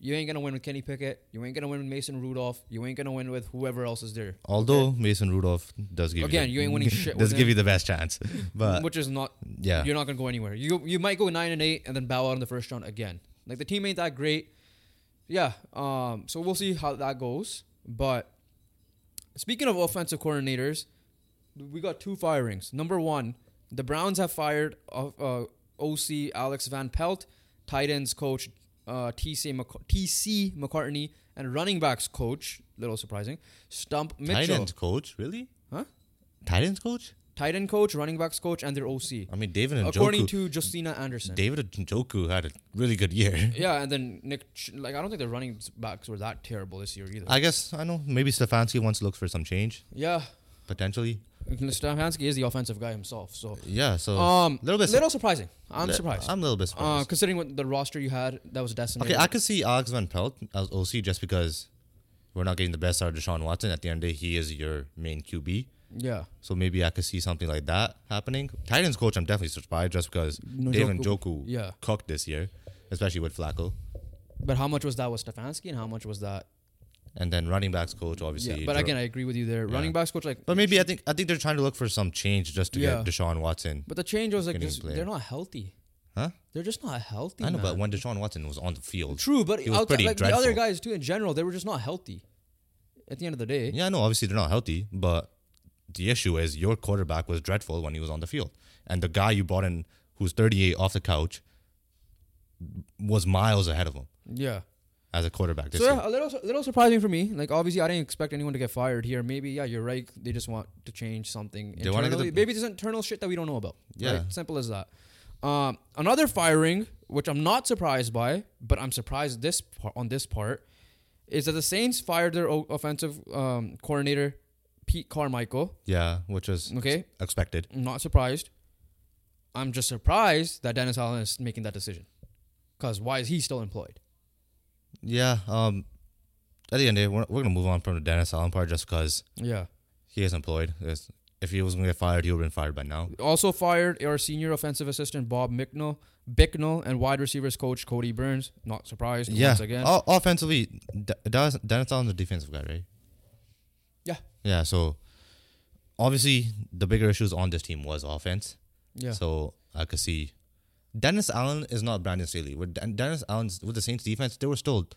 You ain't gonna win with Kenny Pickett. You ain't gonna win with Mason Rudolph. You ain't gonna win with whoever else is there. Although Mason Rudolph does give Again, you, you ain't winning shit [laughs] does give him. you the best chance, [laughs] but which is not. yeah, You're not gonna go anywhere. You you might go nine and eight and then bow out in the first round again. Like the team ain't that great. Yeah. Um. So we'll see how that goes. But speaking of offensive coordinators, we got two firings. Number one, the Browns have fired uh, OC Alex Van Pelt, tight ends coach uh, TC McC- TC McCartney, and running backs coach. Little surprising. Stump Mitchell. tight ends coach, really? Huh? Tight ends coach? Tight end coach, running backs coach, and their OC. I mean, David and According Joku. to Justina Anderson. David and Njoku had a really good year. [laughs] Yeah, and then Nick, Ch- like I don't think the running backs were that terrible this year either. I guess I know maybe Stefanski wants to look for some change yeah, potentially. Stefanski is the offensive guy himself, so Yeah, so um, little bit. little surprising. I'm li- surprised. I'm a little bit uh, surprised. considering what the roster you had that was designated. okay, I could see Alex Van Pelt as OC just because we're not getting the best out of Deshaun Watson. At the end of the day, he is your main QB. yeah, So maybe I could see something like that happening. Tight ends coach, I'm definitely surprised just because Njoku- David Njoku yeah. cooked this year, especially with Flacco. but how much was that with Stefanski, and how much was that? And then running backs coach, obviously. Yeah, but Jer- again, I agree with you there. Yeah. Running backs coach, like, but maybe I think I think they're trying to look for some change just to Yeah. get Deshaun Watson. but the change was like just they're not healthy. Huh? They're just not healthy. I know, but man. when Deshaun Watson was on the field, true, but he was outside, pretty like the other guys too, in general, they were just not healthy. At the end of the day, Yeah, no, obviously they're not healthy, but the issue is your quarterback was dreadful when he was on the field. And the guy you brought in who's 38 off the couch was miles ahead of him yeah. As a quarterback So yeah, a little a little surprising for me. Like obviously, I didn't expect anyone to get fired here. Maybe yeah, you're right. They just want to change something They wanna get internally. the- Maybe there's internal shit that we don't know about. Yeah. right? simple as that. Um, another firing, which I'm not surprised by, but I'm surprised this par- on this part, is that the Saints fired their o- offensive um, coordinator Pete Carmichael. Yeah, which was Okay, expected. Not surprised. I'm just surprised that Dennis Allen is making that decision. Because why is he still employed? Yeah, um, at the end of the day, we're, we're going to move on from the Dennis Allen part just because Yeah. he is employed. It's- If he was going to get fired, he would have been fired by now. Also fired our senior offensive assistant Bob Micknell, Bicknell, and wide receivers coach Kodi Burns. Not surprised Yeah, once again. O- offensively, D- Dennis Dennis Allen's a defensive guy, right? Yeah. Yeah, so obviously the bigger issues on this team was offense. yeah. So I could see Dennis Allen is not Brandon Staley. With Dennis Allen's with the Saints defense, they were still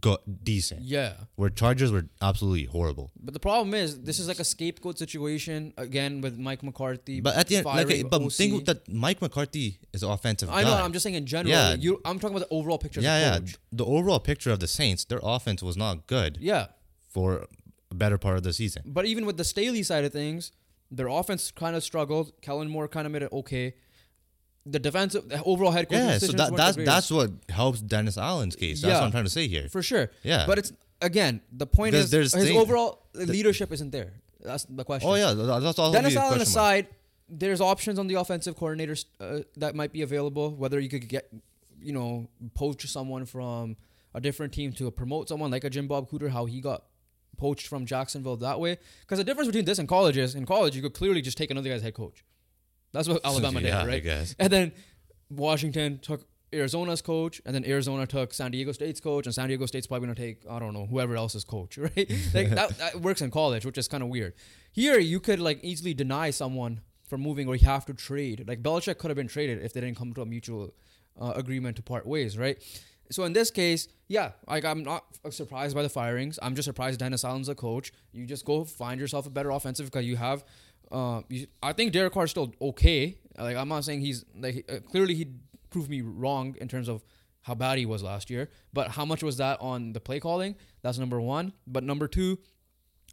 good, decent. yeah. Where Chargers were absolutely horrible. But the problem is this is like a scapegoat situation again with Mike McCarthy. But at the end, like, but OC. think that Mike McCarthy is offensive I guy. know. I'm just saying in general. Yeah. You, I'm talking about the overall picture. yeah, yeah. coach. The overall picture of the Saints, their offense was not good Yeah. for a better part of the season. But even with the Staley side of things, their offense kind of struggled. Kellen Moore kind of made it okay. The defensive, the overall head coach Yeah, so that, that's that's what helps Dennis Allen's case. That's Yeah. what I'm trying to say here. for sure. Yeah. But it's again the point Because is there's his overall leadership isn't there. That's the question. Oh yeah, that's all. Dennis Allen question mark. aside, there's options on the offensive coordinators uh, that might be available. Whether you could get, you know, poach someone from a different team to promote someone like a Jim Bob Cooter, how he got poached from Jacksonville that way. Because the difference between this and college is, in college you could clearly just take another guy's head coach. That's what Alabama [laughs] Yeah, did, right? guess. And then Washington took Arizona's coach, and then Arizona took San Diego State's coach, and San Diego State's probably gonna take I don't know whoever else's coach, [laughs] right? like that, that works in college, which is kind of weird. Here, you could like easily deny someone from moving, or you have to trade. Like Belichick could have been traded if they didn't come to a mutual uh, agreement to part ways, right? So in this case, yeah, like I'm not surprised by the firings. I'm just surprised Dennis Allen's a coach. You just go find yourself a better offensive because you have. Uh, you, I think Derek Carr is still okay. Like I'm not saying he's like uh, clearly he proved me wrong in terms of how bad he was last year. But how much was that on the play calling? That's number one. But number two,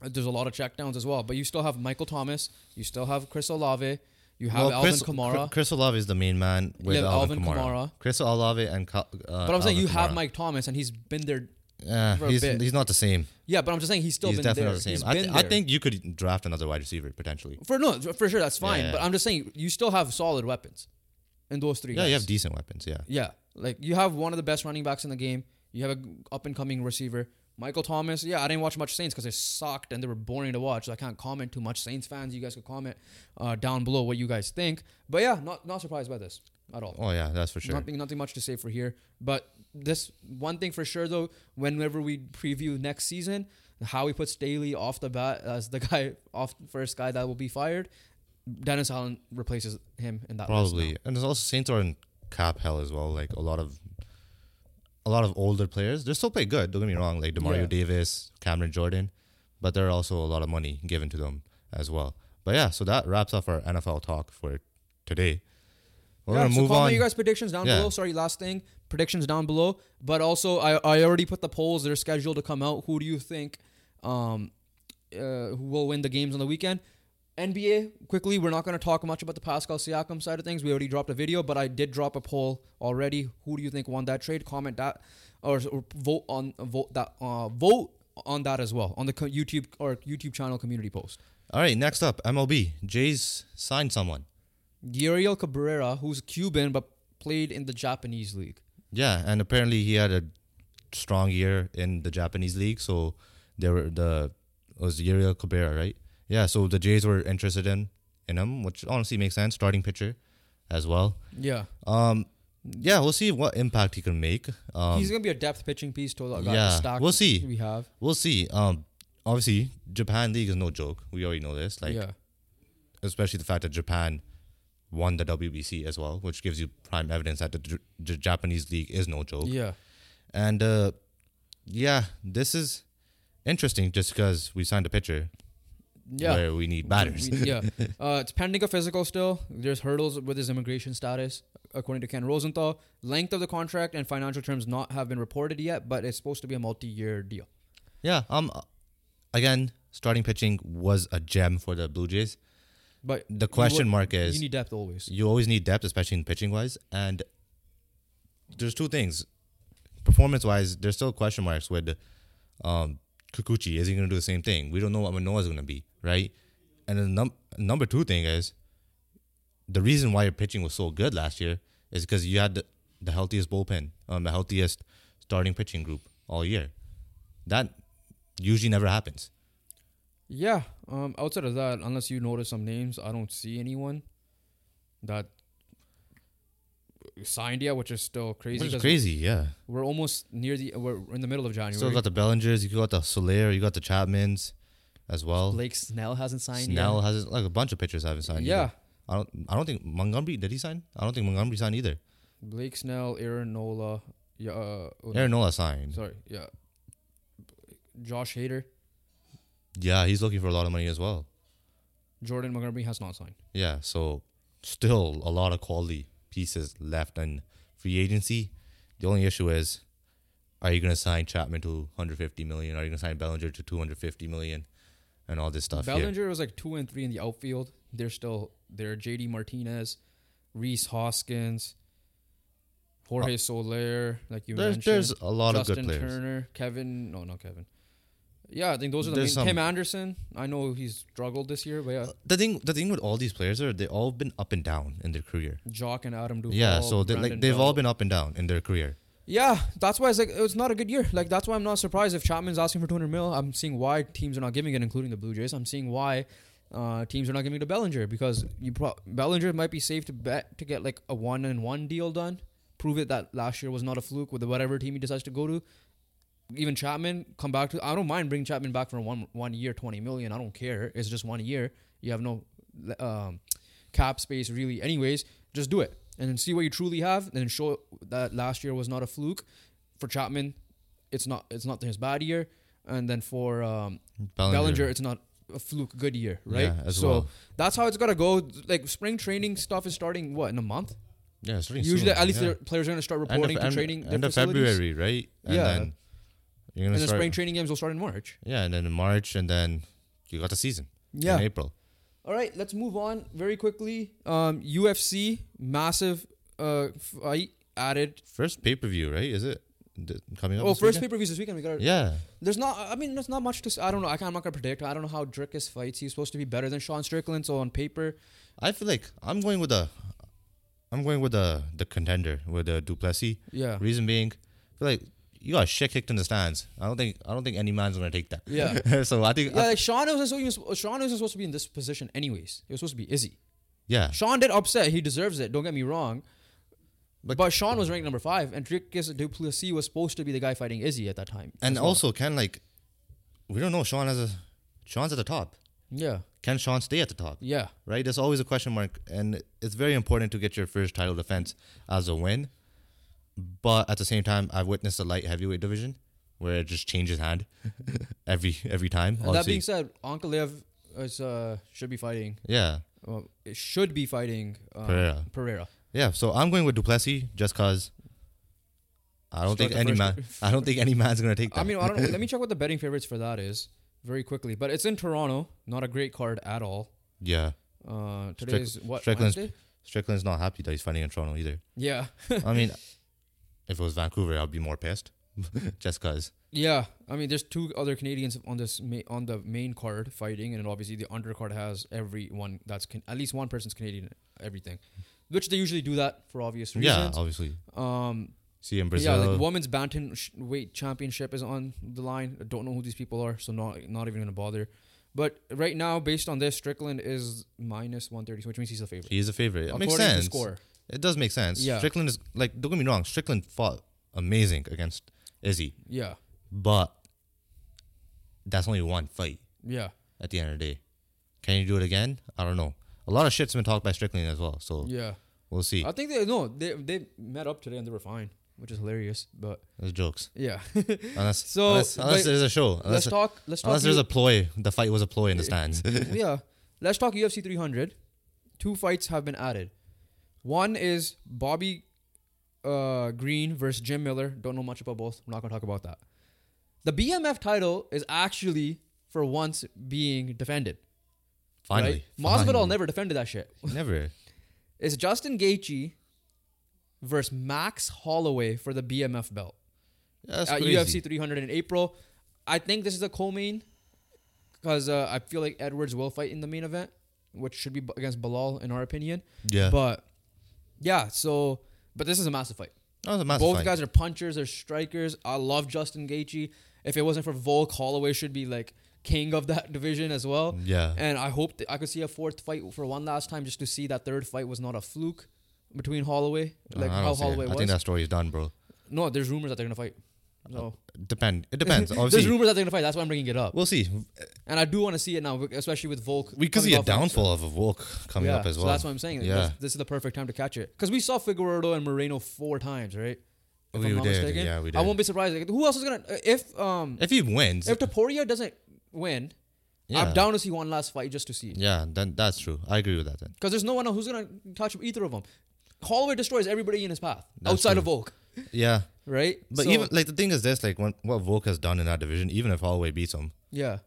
uh, there's a lot of checkdowns as well. But you still have Michael Thomas. You still have Chris Olave. You have Well, Alvin Chris, Kamara. Chris- Olave is the main man with Alvin, Alvin Kamara. Kamara. Chris Olave and uh, but I'm saying Alvin you have Mike Thomas, and he's been there Uh, he's he's not the same. Yeah, but I'm just saying he's still he's been definitely there. not the same. I, th- I think you could draft another wide receiver potentially. for no for sure that's fine. Yeah, But. I'm just saying you still have solid weapons in those three. Yeah, guys. you have decent weapons. Yeah. Yeah, like you have one of the best running backs in the game. You have an up and coming receiver, Michael Thomas. Yeah, I didn't watch much Saints because they sucked and they were boring to watch. So I can't comment too much. Saints fans, you guys could comment uh, down below what you guys think. But yeah, not not surprised by this at all. Oh yeah, that's for sure. Nothing nothing much to say for here. But this one thing for sure though, whenever we preview next season, how he puts Staley off the bat as the [laughs] guy off first guy that will be fired. Dennis Allen replaces him in that. Probably, and there's also Saints are in cap hell as well. Like a lot of, a lot of older players. They still play good. Don't get me wrong. Like Demario Yeah. Davis, Cameron Jordan, but there are also a lot of money given to them as well. But yeah, so that wraps up our NFL talk for today. We're yeah, gonna so move on. your guys' predictions down Yeah. below. Sorry, last thing, predictions down below. But also, I, I already put the polls. They're scheduled to come out. Who do you think um, uh, who will win the games on the weekend? NBA, quickly, we're not going to talk much about the Pascal Siakam side of things. We already dropped a video, but I did drop a poll already. Who do you think won that trade? Comment that or, or vote on vote that uh, vote on that as well on the YouTube or YouTube channel community post. All right, next up, MLB. Jays signed someone. Yuriel Cabrera, who's Cuban but played in the Japanese league. Yeah, and apparently he had a strong year in the Japanese league. So there were the it was Uriel Cabrera, right? Yeah, so the Jays were interested in in him, which honestly makes sense. Starting pitcher as well. Yeah. Um, yeah, we'll see what impact he can make. Um, He's gonna be a depth pitching piece to the yeah, stack we'll see. we have. we'll see. Um, obviously Japan league is no joke. We already know this. Like yeah, especially the fact that Japan won the WBC as well, which gives you prime evidence that the, J- Japanese league is no joke. yeah, And uh, yeah, this is interesting just because we signed a pitcher yeah. where we need batters. We- yeah, [laughs] uh, it's pending a physical still. There's hurdles with his immigration status, according to Ken Rosenthal. Length of the contract and financial terms not have been reported yet, but it's supposed to be a multi-year deal. yeah. Um. Again, starting pitching was a gem for the Blue Jays. But The question mark is you need depth always. you always need depth, especially in pitching wise. And there's two things. Performance wise, there's still question marks with um, Kikuchi. Is he going to do the same thing? We don't know what Manoah is going to be, right? And the num- number two thing is the reason why your pitching was so good last year is because you had the, the healthiest bullpen, um, the healthiest starting pitching group all year. That usually never happens. Yeah. Um. Outside of that, unless you notice some names, I don't see anyone that signed yet, which is still crazy. Which is 'cause crazy, yeah. We're almost near the. We're in the middle of January. Still got the Bellingers, you got the Soler, you got the Chapmans as well. Blake Snell hasn't signed Snell yet. has like a bunch of pitchers haven't signed. Yeah. either. I don't. I don't think Montgomery did he sign? I don't think Montgomery signed either. Blake Snell, Aaron Nola. Yeah. Uh, oh, no, Aaron Nola signed. Sorry. Yeah. Josh Hader. Yeah, he's looking for a lot of money as well. Jordan Montgomery has not signed. Yeah, so still a lot of quality pieces left in free agency. The only issue is, are you gonna sign Chapman to 150 million? Are you gonna sign Bellinger to 250 million? And all this stuff. here? Bellinger was like two and three in the outfield. They're still there. JD Martinez, Rhys Hoskins, Jorge Soler, like you Uh, There's mentioned. there's a lot Justin of good players. Turner, Kevin. No, not Kevin. Yeah, I think those are the There's main. some- Tim Anderson. I know he's struggled this year, but yeah, The thing the thing with all these players are they all been up and down in their career. Jock and Adam Duvall. yeah, so they like Brandon they've all Bell. been up and down in their career. Yeah, that's why it's like it's not a good year. Like that's why I'm not surprised if Chapman's asking for 200 mil. I'm seeing why teams are not giving it, including the Blue Jays. I'm seeing why uh, teams are not giving it to Bellinger because you pro- Bellinger might be safe to bet to get like a one and one deal done. Prove it that last year was not a fluke with whatever team he decides to go to. Even Chapman come back to. I don't mind bringing Chapman back for one one year, 20 million. I don't care. It's just one year. You have no um, cap space really. Anyways, just do it and then see what you truly have, and then show that last year was not a fluke. For Chapman, it's not it's not his bad year, and then for um, Bellinger. it's not a fluke good year, right? Yeah, so well. that's how it's gotta go. Like spring training stuff is starting what in a month. Yeah, starting Usually, soon, at least yeah. the players are gonna start End reporting of, to end, training their end of. February, right? And Yeah. then you're gonna and start. spring training games will start in March. yeah, and then in March, and then you got the season. Yeah. in April. All right, let's move on very quickly. Um, UFC massive uh fight added. First pay per view, right? Is it? coming up. Oh, first pay per view this weekend. We got. Yeah, There's not. I mean, there's not much to. I don't know. I can't, I'm not gonna predict. I don't know how Dricus fights. He's supposed to be better than Sean Strickland. So on paper, I feel like I'm going with the, I'm going with the the contender with the Du Plessis. yeah, Reason being, I feel like you got shit kicked in the stands. I don't think I don't think any man's gonna take that. Yeah. [laughs] so I think yeah. I- Like Sean wasn't so Sean wasn't supposed to be in this position anyways. He was supposed to be Izzy. yeah. Sean did upset. He deserves it. Don't get me wrong. But, But- Sean was ranked number five, and Dricus Du Plessis was supposed to be the guy fighting Izzy at that time. And well. also, can like, we don't know. Sean has a, Sean's at the top. yeah, Can Sean stay at the top? yeah, Right. There's always a question mark, and it's very important to get your first title defense as a win. But at the same time, I've witnessed a light heavyweight division where it just changes hand [laughs] every every time. And that being said, Ankalaev is uh should be fighting. yeah, Well, it should be fighting uh, Pereira. Pereira. yeah. So I'm going with Du Plessis just cause. I don't Start think any man. [laughs] I don't think any man's gonna take that. I mean, I don't know. Let me [laughs] check what the betting favorites for that is very quickly. But it's in Toronto. Not a great card at all. yeah, Uh, today is what Strickland's- Wednesday? Strickland's not happy that he's fighting in Toronto either. Yeah, I mean, if it was Vancouver, I'd be more pissed, [laughs] just cause. yeah. I mean, there's two other Canadians on this ma- on the main card fighting, and obviously the undercard has everyone that's can- at least one person's Canadian. Everything, which they usually do that for obvious reasons. Yeah, obviously. Um, See in Brazil. yeah, like women's bantam sh- weight championship is on the line. I don't know who these people are, so not not even gonna bother. But right now, based on this, Strickland is minus one thirty, which means he's a favorite. He's a favorite. It According makes to sense. score. It does make sense. Yeah. Strickland is like don't get me wrong. Strickland fought amazing against Izzy, Yeah, but that's only one fight yeah, at the end of the day. Can you do it again? I don't know. A lot of shit's been talked by Strickland as well, so yeah. we'll see. I think they no, they they met up today and they were fine, which is hilarious. But There's jokes. yeah, [laughs] Unless [laughs] So, unless, unless a show. let's Unless, talk. Let's talk. unless there's a ploy. The fight was a ploy in the stands. [laughs] yeah, let's talk UFC 300. Two fights have been added. One is Bobby uh, Green versus Jim Miller. Don't know much about both. I'm not gonna talk about that. The BMF title is actually for once being defended. Finally. right? Masvidal never defended that shit. [laughs] Never. [laughs] It's Justin Gaethje versus Max Holloway for the BMF belt That's at crazy. UFC 300 in April. I think this is a co-main because uh, I feel like Edwards will fight in the main event, which should be against Belal in our opinion. Yeah. But yeah, so but this is a massive fight. that was a massive Both fight. guys are punchers, they're strikers. I love Justin Gaethje. If it wasn't for Volk, Holloway should be like king of that [laughs] division as well. Yeah. And I hope that I could see a fourth fight for one last time just to see that third fight was not a fluke between Holloway, like I don't how see it. Holloway I was. think that story is done, bro. no, there's rumors that they're gonna fight. So Depend. It depends. [laughs] Obviously, there's rumors that they're gonna fight. That's why I'm bringing it up. we'll see. And I do want to see it now, especially with Volk. We could coming see a off downfall of a Volk coming yeah, up as well. so that's what I'm saying. Yeah. This, this is the perfect time to catch it because we saw Figueroa and Moreno four times, right? If We I'm not did, mistaken. yeah, we I did. won't be surprised. Like, who else is gonna if um If he wins, if Topuria doesn't win, yeah, I'm down to see one last fight just to see. yeah, then that's true. I agree with that. Then Because there's no one else who's gonna touch either of them. Holloway destroys everybody in his path That's outside of Volk, yeah, right? but So- even like the thing is this, like when what Volk has done in that division, even if Holloway beats him, yeah,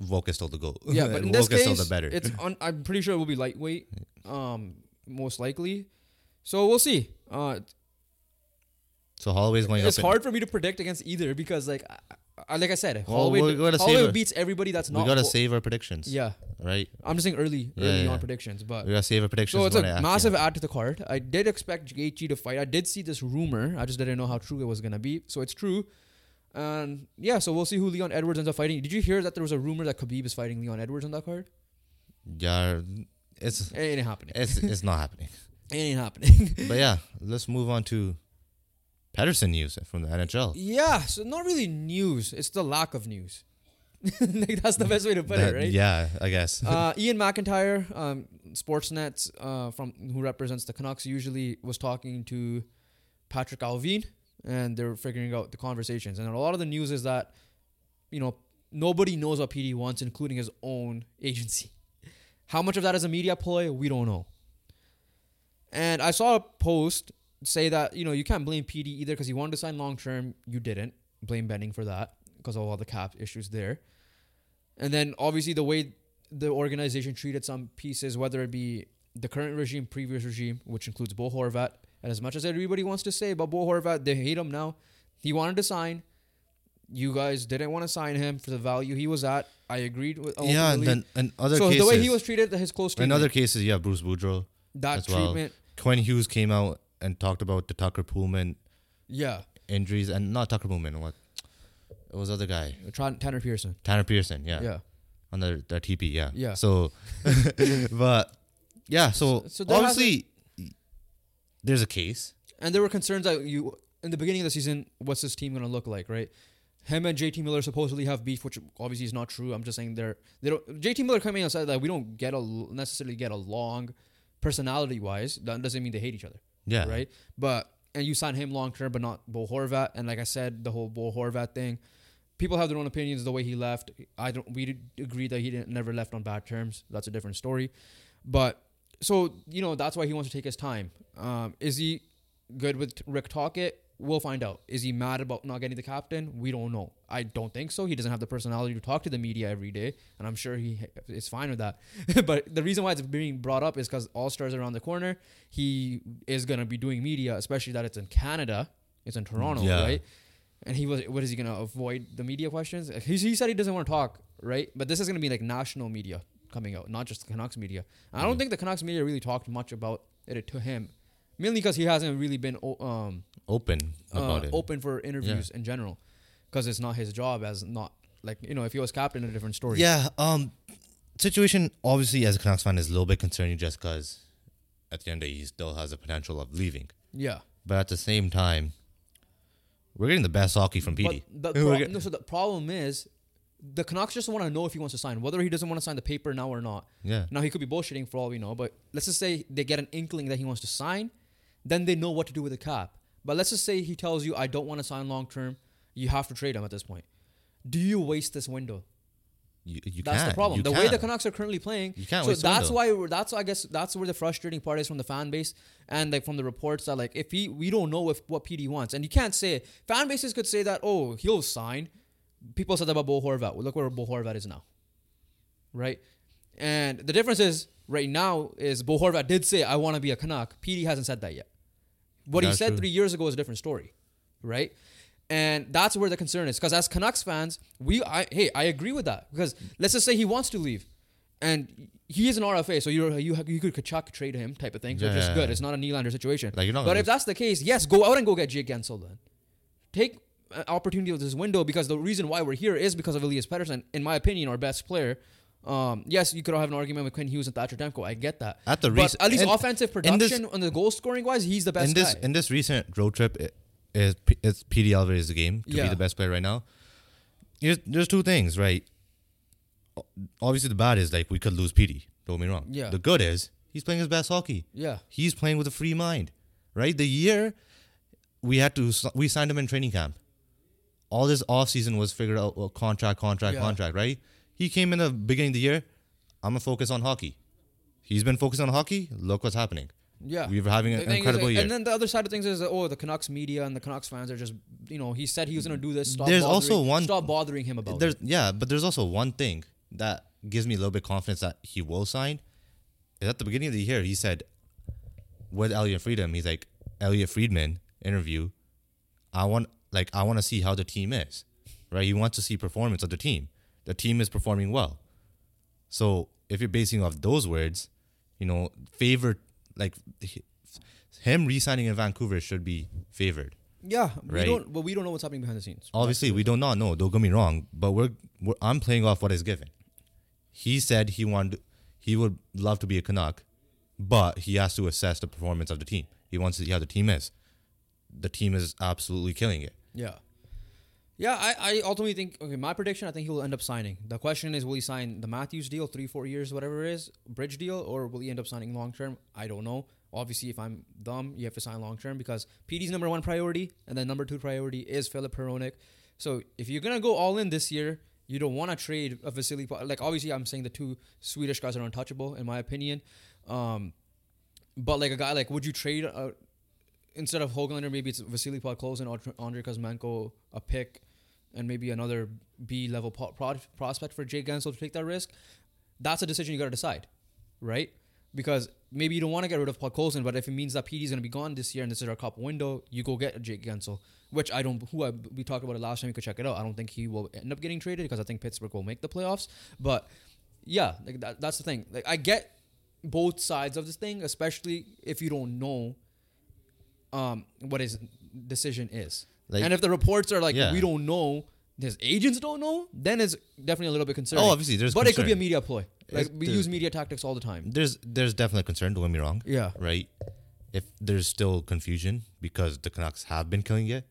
Volk is still the goal. yeah. [laughs] But in Volk this is case, still the better. it's un- [laughs] I'm pretty sure it will be lightweight, um, most likely. So we'll see. Uh, so Holloway's going it's up. in- hard for me to predict against either because, like, I, like I said, Well, Holloway, Holloway beats everybody that's not. we gotta save our predictions. Yeah, Right. I'm just saying early, Yeah, early yeah. on predictions, but We gotta save our predictions. So it's a massive add to the card. I did expect Gaethje to fight. I did see this rumor. I just didn't know how true it was gonna be. So it's true. And yeah, so we'll see who Leon Edwards ends up fighting. Did you hear that there was a rumor that Khabib is fighting Leon Edwards on that card? Yeah, it's It ain't happening. it's it's not happening. [laughs] It ain't happening. But yeah, let's move on to Pettersson news from the NHL. yeah, so not really news. It's the lack of news. [laughs] Like, That's the best way to put That- it, right? Yeah, I guess. uh, Iain MacIntyre, um, Sportsnet, uh, from who represents the Canucks, usually was talking to Patrik Allvin, and they're figuring out the conversations. And a lot of the news is that, you know, nobody knows what PD wants, including his own [laughs] agency. How much of that is a media ploy, we don't know. And I saw a post say that you know you can't blame PD either because he wanted to sign long term, you didn't blame Benning for that because of all the cap issues there. And then obviously the way the organization treated some pieces, whether it be the current regime, previous regime, which includes Bo Horvat. And as much as everybody wants to say about Bo Horvat, they hate him now. He wanted to sign. You guys didn't want to sign him for the value he was at. I agreed with. yeah, and then and other so cases. the way he was treated, his close in other cases, yeah, Bruce Boudreau that as well. treatment, Quinn Hughes came out and talked about the Tucker Poolman yeah, injuries, and not Tucker Poolman. What? It was other guy, uh, Tanner Pearson, Tanner Pearson. Yeah, yeah, on the the TP. Yeah, Yeah. So, [laughs] but yeah, so, So- obviously there's a case. and there were concerns that you in the beginning of the season, what's this team gonna look like, right? Him and JT Miller supposedly have beef, which obviously is not true. I'm just saying they're they don't. JT Miller coming out said that we don't get a necessarily get along, personality wise. That doesn't mean they hate each other. Yeah, right? But and you sign him long term, but not Bo Horvat. And like I said, the whole Bo Horvat thing, people have their own opinions. The way he left, I don't. We agree that he didn't never left on bad terms. That's a different story. But so you know that's why he wants to take his time. Um, is he good with Rick Tocchet? We'll find out. Is he mad about not getting the captain? We don't know. I don't think so. He doesn't have the personality to talk to the media every day, and I'm sure he [laughs] is fine with that. [laughs] but the reason why it's being brought up is because All Stars around the corner. He is gonna be doing media, especially that it's in Canada. It's in Toronto, Yeah. right? And he was. What is he gonna avoid the media questions? He, he said he doesn't want to talk, right? But this is gonna be like national media coming out, not just the Canucks media. I don't think the Canucks media really talked much about it to him, mainly because he hasn't really been um, Open uh, about it. open for interviews in general, because it's not his job as not like you know if he was captain, a different story. Yeah. Um, situation obviously as a Canucks fan is a little bit concerning just because at the end of the day he still has the potential of leaving, yeah. but at the same time, we're getting the best hockey from PD. But the pro- get- no, so the problem is, the Canucks just want to know if he wants to sign, whether he doesn't want to sign the paper now or not. yeah. Now he could be bullshitting for all we know, but let's just say they get an inkling that he wants to sign, then they know what to do with the cap. But let's just say he tells you, "I don't want to sign long term." You have to trade him at this point. Do you waste this window? You, you That's can't. the problem. You the way the. Canucks are currently playing, You can't so that's why that's I guess that's where the frustrating part is from the fan base and like from the reports that like if he we don't know if what PD wants and you can't say fan bases could say that oh he'll sign. People said that about Bo Horvat. Well, look where Bo Horvat is now, right? And the difference is right now is Bo Horvat did say I want to be a Canuck. PD hasn't said that yet. What he said true. three years ago is a different story, right? And that's where the concern is. Because as Canucks fans, we I hey, I agree with that. Because let's just say he wants to leave. And he is an RFA, so you're you you could Tkachuk trade him type of thing, which is Yeah. good. It's not a Nylander situation. Like, but if that's the case, yes, go out and go get Jake Guentzel then. Take uh, opportunity of this window because the reason why we're here is because of Elias Pettersson, in my opinion, our best player. Um, yes, you could all have an argument with Quinn Hughes and Thatcher Demko. I get that. At the rec- at least in- offensive in this- production on the goal scoring wise, he's the best in this guy. in this recent road trip, it, is P- it's PD Alvarez the game to Yeah. be the best player right now. Here's, there's two things, right? Obviously, the bad is like we could lose PD. Don't get me wrong. Yeah. The good is he's playing his best hockey. yeah, He's playing with a free mind, right? The year we had to we signed him in training camp. All this off season was figured out well, contract, contract, Yeah. contract, right? He came in the beginning of the year. I'm gonna focus on hockey. He's been focused on hockey. Look what's happening. yeah. We were having an is, incredible year. And then the other side of things is, that, oh, the Canucks media and the Canucks fans are just, you know, he said he was going to do this. Stop There's also one- Stop bothering him about There's it. yeah, but there's also one thing that gives me a little bit of confidence that he will sign. Is at the beginning of the year he said with Elliotte Friedman, he's like Elliotte Friedman interview. I want like I want to see how the team is, right? He wants to see performance of the team. The team is performing well. So if you're basing off those words, you know, favored like him re-signing in Vancouver should be favored. Yeah, we don't. But we don't know what's happening behind the scenes. Obviously, we do not know. Don't get me wrong, but we're, we're I'm playing off what is given. He said he wanted, he would love to be a Canuck, but he has to assess the performance of the team. He wants to see how the team is. The team is absolutely killing it. Yeah. Yeah, I, I ultimately think okay, my prediction I think he will end up signing. The question is will he sign the Matthews deal, three, four years, whatever it is, bridge deal, or will he end up signing long term? I don't know. Obviously, if I'm dumb, you have to sign long term because PD's number one priority, and then number two priority is Filip Hronek. So if you're gonna go all in this year, you don't want to trade a Vasily. Like obviously, I'm saying the two Swedish guys are untouchable in my opinion. Um, but like a guy like, would you trade uh, instead of Hoglander, maybe it's Vasily Podkolzin or Andrei Kuzmenko, a pick, and maybe another B level po- pro- prospect for Jake Guentzel to take that risk. That's a decision you got to decide, right? because maybe you don't want to get rid of Podkolzin, but if it means that PD is going to be gone this year and this is our cup window, you go get Jake Guentzel, which I don't. Who I, we talked about it last time. You could check it out. I don't think he will end up getting traded because I think Pittsburgh will make the playoffs. But yeah, like that, that's the thing. Like I get both sides of this thing, especially if you don't know um, what his decision is. Like- and if the reports are like Yeah. we don't know, his agents don't know, then it's definitely a little bit concerning. Oh, obviously, there's but it could be a media ploy. Like It- we use media tactics all the time. There's there's definitely concern. Don't get me wrong. Yeah. Right. If there's still confusion because the Canucks have been killing it,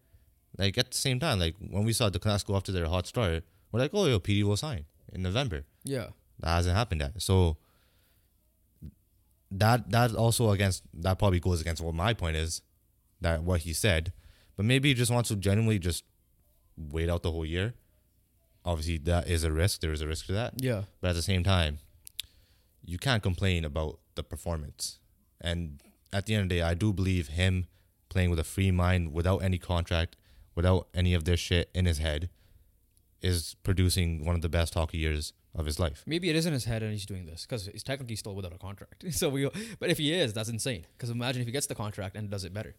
like at the same time, like when we saw the Canucks go after their hot start, we're like, oh, yo, PD will sign in November. Yeah. That hasn't happened yet. So that that also against that probably goes against what my point is, that what he said. But maybe he just wants to genuinely just wait out the whole year. Obviously, that is a risk. There is a risk to that. Yeah. But at the same time, you can't complain about the performance. And at the end of the day, I do believe him playing with a free mind, without any contract, without any of this shit in his head, is producing one of the best hockey years of his life. Maybe it is in his head and he's doing this because he's technically still without a contract. [laughs] So we, but if he is, that's insane. Because imagine if he gets the contract and does it better.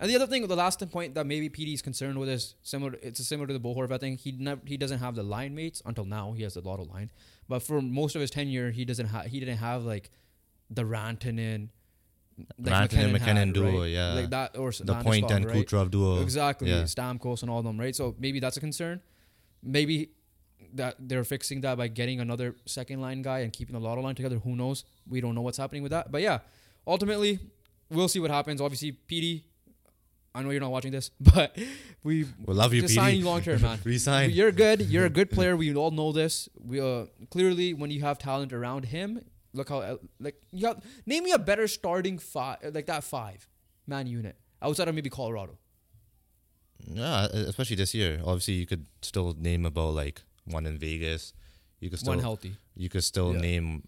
And the other thing, the last point that maybe PD is concerned with is similar. It's similar to the Bo Horvat thing. He never, he doesn't have the line mates until now. He has the Lotto line, but for most of his tenure, he doesn't have. He didn't have like the Rantanen, like Rantanen, MacKinnon MacKinnon had, duo, right? yeah. like that or The point and right? Kucherov duo. Exactly, Yeah. Stamkos and all of them, right? So maybe that's a concern. Maybe that they're fixing that by getting another second line guy and keeping the lotto line together. Who knows? We don't know what's happening with that. But yeah, ultimately, we'll see what happens. Obviously, PD. I know you're not watching this, [laughs] but we We love you, just PD. sign you long term, man. [laughs] Resign. You're good. You're a good player. We all know this. We uh, clearly when you have talent around him, look how like you got. Name me a better starting five like that five man unit outside of maybe Colorado. Yeah, especially this year. Obviously, you could still name about like one in Vegas. You could still One healthy. you could still Yeah. name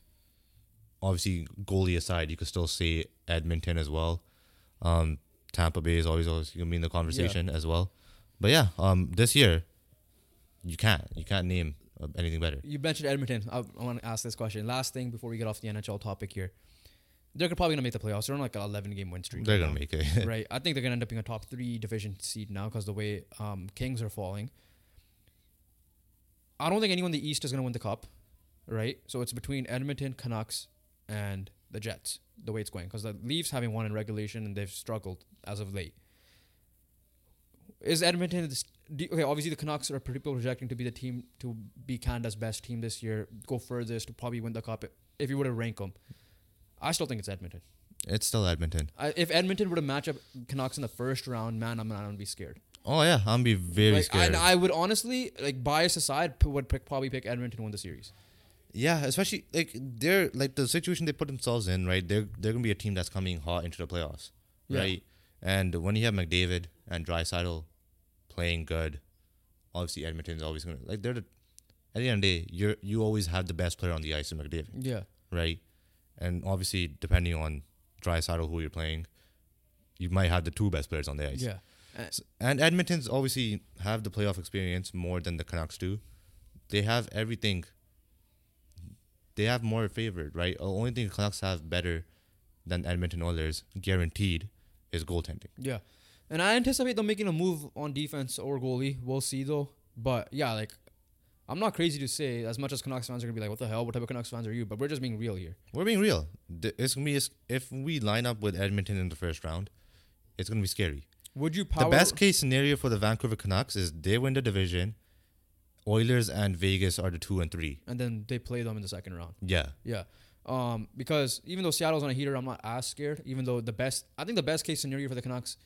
obviously goalie aside, you could still say Edmonton as well. Um, Tampa Bay is always always gonna be in the conversation as well. But yeah, um, this year you can't you can't name uh, anything better. You mentioned Edmonton. I, I want to ask this question. Last thing before we get off the NHL topic here. They're probably gonna make the playoffs. They're on like an 11 game win streak. They're right gonna now. make it. [laughs] right. I think they're gonna end up being a top three division seed now because the way um, Kings are falling. I don't think anyone in the East is gonna win the cup, right? So it's between Edmonton, Canucks, and the Jets. The way it's going, because the Leafs having won in regulation and they've struggled as of late. Is Edmonton? the st- do- Okay, obviously the Canucks are people projecting to be the team to be Canada's best team this year, go furthest to probably win the cup. If you were to rank them, I still think it's Edmonton. it's still Edmonton. I, if Edmonton were to match up Canucks in the first round, man, I'm not gonna be scared. Oh yeah, I'm be very Like, scared. and I would honestly, like bias aside, p- would pick, probably pick Edmonton to win the series. Yeah, especially like they're like the situation they put themselves in. Right, they're they're gonna be a team that's coming hot into the playoffs. Yeah. Right, and when you have McDavid and Draisaitl playing good, obviously Edmonton's always gonna like they're the. At the end of the day, you're you always have the best player on the ice in McDavid. Yeah, right? And obviously, depending on Draisaitl who you're playing, you might have the two best players on the ice. yeah, And Edmonton's obviously have the playoff experience more than the Canucks do. They have everything. They have more favored, right? The only thing the Canucks have better than Edmonton Oilers, guaranteed, is goaltending. yeah. And I anticipate them making a move on defense or goalie. We'll see though. But yeah, like I'm not crazy to say as much as Canucks fans are gonna be like, "What the hell? What type of Canucks fans are you?" But we're just being real here. We're being real. It's gonna be if we line up with Edmonton in the first round, it's gonna be scary. Would you power the best case scenario for the Vancouver Canucks is they win the division. Oilers and Vegas are the two and three. and then they play them in the second round? Yeah, Yeah. Um, because even though Seattle's on a heater, I'm not as scared. Even though the best, I think the best case scenario for the Canucks,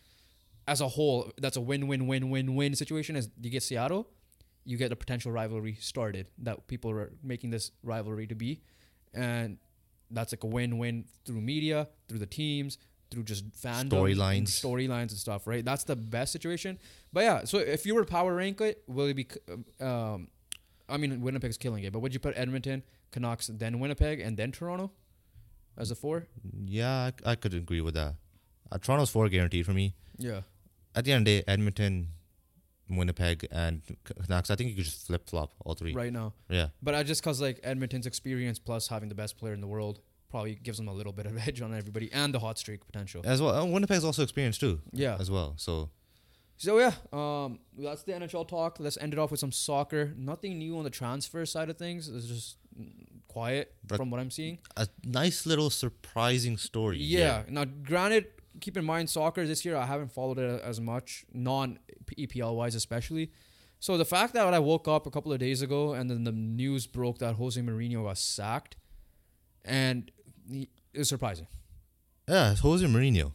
as a whole, that's a win-win-win-win-win situation. Is you get Seattle, you get a potential rivalry started that people are making this rivalry to be, and that's like a win-win through media, through the teams, through just fandom, Storylines. storylines and stuff. Right, that's the best situation. But yeah, so if you were to power rank it, will it be? Um, I mean, Winnipeg's killing it, but would you put Edmonton, Canucks, then Winnipeg, and then Toronto as a four? yeah, I, I could agree with that. Uh, Toronto's four guaranteed for me. Yeah. At the end of the day, Edmonton, Winnipeg, and Canucks. I think you could just flip flop all three. Right now. Yeah, But I just cause like Edmonton's experience plus having the best player in the world probably gives them a little bit of [laughs] edge on everybody and the hot streak potential. As well, uh, Winnipeg's also experienced too, Yeah. as well. So So yeah, um, that's the NHL talk. Let's end it off with some soccer. Nothing new on the transfer side of things. It's just quiet But- from what I'm seeing. a nice little surprising story. Yeah. here. Now, granted, keep in mind soccer this year. I haven't followed it as much, non EPL wise, especially. So the fact that I woke up a couple of days ago and then the news broke that Jose Mourinho got sacked, and was surprising. Yeah, Jose Mourinho,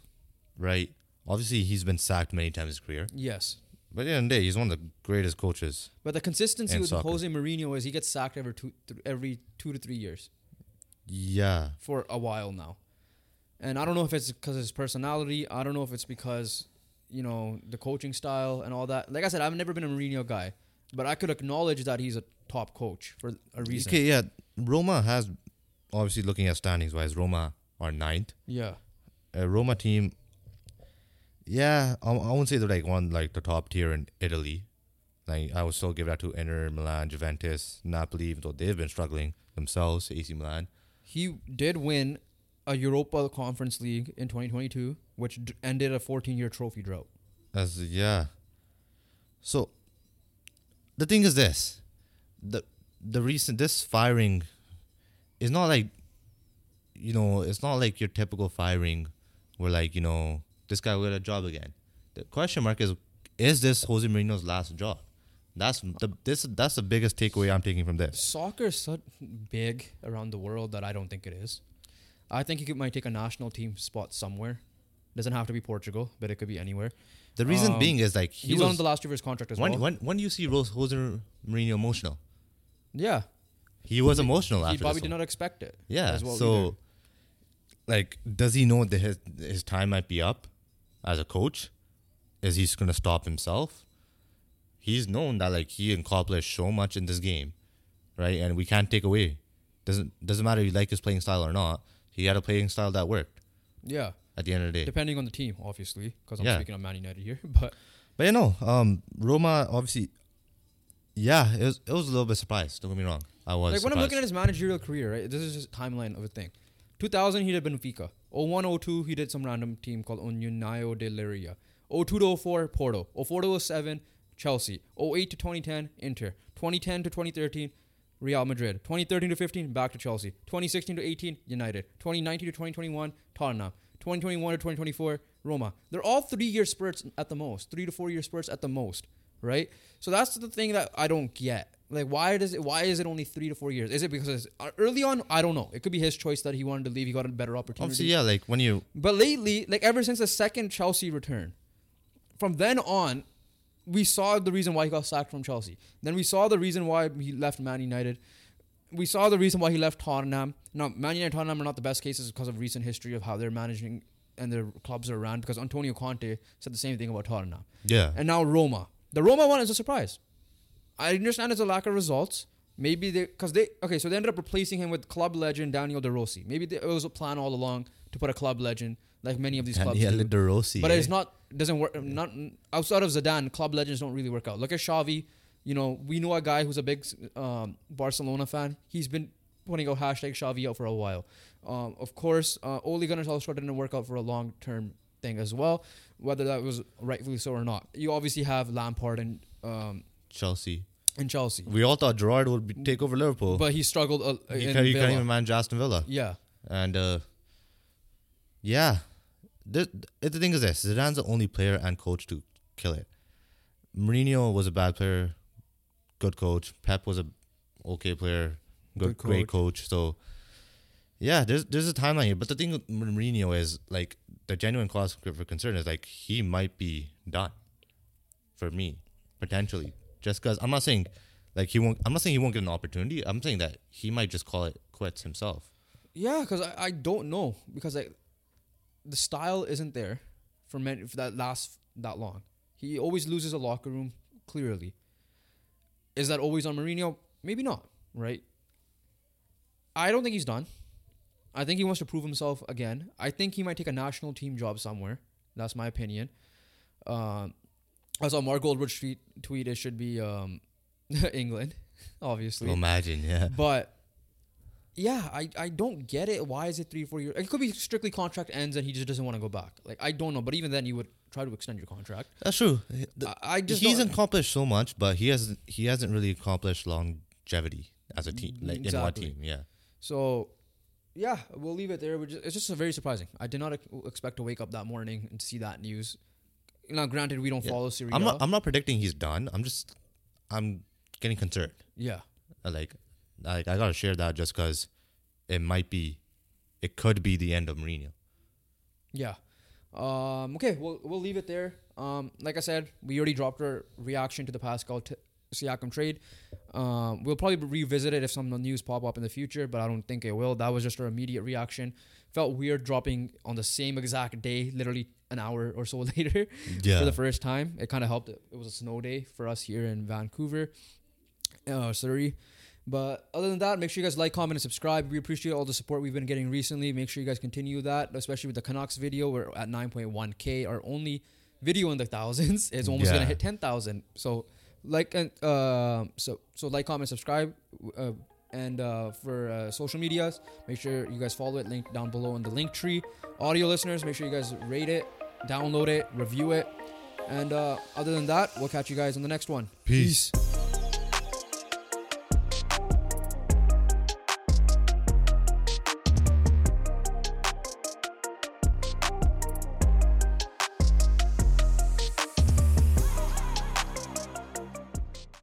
right? Obviously, he's been sacked many times in his career, Yes. but at the end of the day, he's one of the greatest coaches. But the consistency with soccer. Jose Mourinho is he gets sacked every two, th- every two to three years. Yeah, for a while now. And I don't know if it's because of his personality. I don't know if it's because, you know, the coaching style and all that. Like I said, I've never been a Mourinho guy, but I could acknowledge that he's a top coach for a reason. Okay, yeah. Roma has obviously looking at standings wise, Roma are ninth. Yeah. A Roma team, yeah, I, I won't say they're like one like the top tier in Italy. Like I would still give that to Inter Milan, Juventus, Napoli, even though they've been struggling themselves. AC Milan. He did win a Europa Conference League in 2022, which d- ended a 14 year trophy drought. As yeah. So the thing is this. The the recent this firing is not like you know, it's not like your typical firing where like, you know, this guy will get a job again. The question mark is is this Jose Mourinho's last job? That's the this that's the biggest takeaway I'm taking from this. Soccer is so big around the world that I don't think it is. I think he could, might take a national team spot somewhere. Doesn't have to be Portugal, but it could be anywhere. The reason Um, being is like he He's was on the last year of his contract as when, well. when when do you see Rose Jose Mourinho emotional? yeah, He was emotional after. he probably did not expect it. Yeah. well so, either. like, does he know that his his time might be up as a coach? Is he going to stop himself? He's known that like he accomplished so much in this game, right? And we can't take away. Doesn't doesn't matter if you like his playing style or not. He had a playing style that worked yeah, at the end of the day. depending on the team, obviously, because I'm Yeah. speaking of Man United here. [laughs] But But you know, um, Roma obviously, yeah, it was it was a little bit surprised. Don't get me wrong, I was. like when I'm looking at his managerial career, right? This is his timeline of a thing. 2000, he did Benfica. 01, 02, he did some random team called União de Leiria. 02 to 04, Porto. 04 to 07, Chelsea. 08 to 2010, Inter. 2010 to 2013, Real Madrid. 2013 to 15, back to Chelsea. 2016 to 18, United. 2019 to 2021, Tottenham. 2021 to 2024, Roma. They're all three year spurts at the most, three to four year spurts at the most, right? So that's the thing that I don't get. Like, why does it? Why is it only three to four years? Is it because uh, early on? I don't know. It could be his choice that he wanted to leave. He got a better opportunity. obviously, yeah, like when you But lately, like ever since the second Chelsea return, from then on, we saw the reason why he got sacked from Chelsea. Then we saw the reason why he left Man United. We saw the reason why he left Tottenham. Now, Man United and Tottenham are not the best cases because of recent history of how they're managing and their clubs are ran. Because Antonio Conte said the same thing about Tottenham. yeah And now Roma. The Roma one is a surprise. I understand it's a lack of results. Maybe they, because they, okay, so they ended up replacing him with club legend Daniel De Rossi. Maybe they, it was a plan all along to put a club legend like many of these clubs Daniele do. De Rossi, But eh? it's not, doesn't work. Not outside of Zidane, club legends don't really work out. Look at Xavi. You know, we know a guy who's a big um, Barcelona fan. He's been putting out hashtag Xavi out for a while. Um, of course, uh, Ole Gunnar Solskjaer didn't work out for a long term thing as well, whether that was rightfully so or not. You obviously have Lampard and um, Chelsea. And Chelsea, We all thought Gerrard would be, take over Liverpool. but he struggled uh, you, in can't, you can't even manage Aston Villa. Yeah, And uh, yeah, the, the thing is this: Zidane's the only player and coach to kill it. Mourinho was a bad player, good coach. Pep was a okay player, good, Good great coach. So yeah, there's there's a timeline here. But the thing with Mourinho is like the genuine cause for concern is like he might be done. For me, potentially, just because I'm not saying like he won't. I'm not saying he won't get an opportunity. I'm saying that he might just call it quits himself. yeah, because I, I don't know because I, the style isn't there for many for that last that long. He always loses a locker room clearly. Is that always on Mourinho? Maybe not. Right. I don't think he's done. I think he wants to prove himself again. I think he might take a national team job somewhere. That's my opinion. Um, I saw Mark Goldbridge tweet, tweet it should be um, [laughs] England, [laughs] obviously. Imagine, yeah. But yeah, I, I don't get it. Why is it three four years? It could be strictly contract ends and he just doesn't want to go back. Like I don't know, but even then you would try to extend your contract. That's true. I, I just He's accomplished so much, but he hasn't, he hasn't really accomplished longevity as a team, like in one team. Yeah. So, yeah, we'll leave it there. We're just, it's just very surprising. I did not ex- expect to wake up that morning and see that news. Now, granted, we don't Yeah. follow Serie A. I'm not. I'm not predicting he's done. I'm just. I'm getting concerned. yeah, Uh, Like, like I gotta share that just because it might be, it could be the end of Mourinho. yeah. Um, okay, we'll we'll leave it there. Um, like I said, we already dropped our reaction to the Pascal t- Siakam trade. Um, we'll probably revisit it if some news pop up in the future, but I don't think it will. That was just our immediate reaction. Felt weird dropping on the same exact day, literally an hour or so [laughs] later. Yeah. for the first time. It kind of helped. It was a snow day for us here in Vancouver, uh, Surrey. But other than that, make sure you guys like, comment, and subscribe. We appreciate all the support we've been getting recently. Make sure you guys continue that, especially with the Canucks video. We're at 9.1k. Our only video in the thousands is almost gonna Yeah. hit 10,000. So like and uh, so so like, comment, subscribe. Uh, and uh, for uh, social medias, make sure you guys follow it. Link down below in the Linktree. Audio listeners, make sure you guys rate it, download it, review it. And uh, other than that, we'll catch you guys in the next one. Peace. Peace.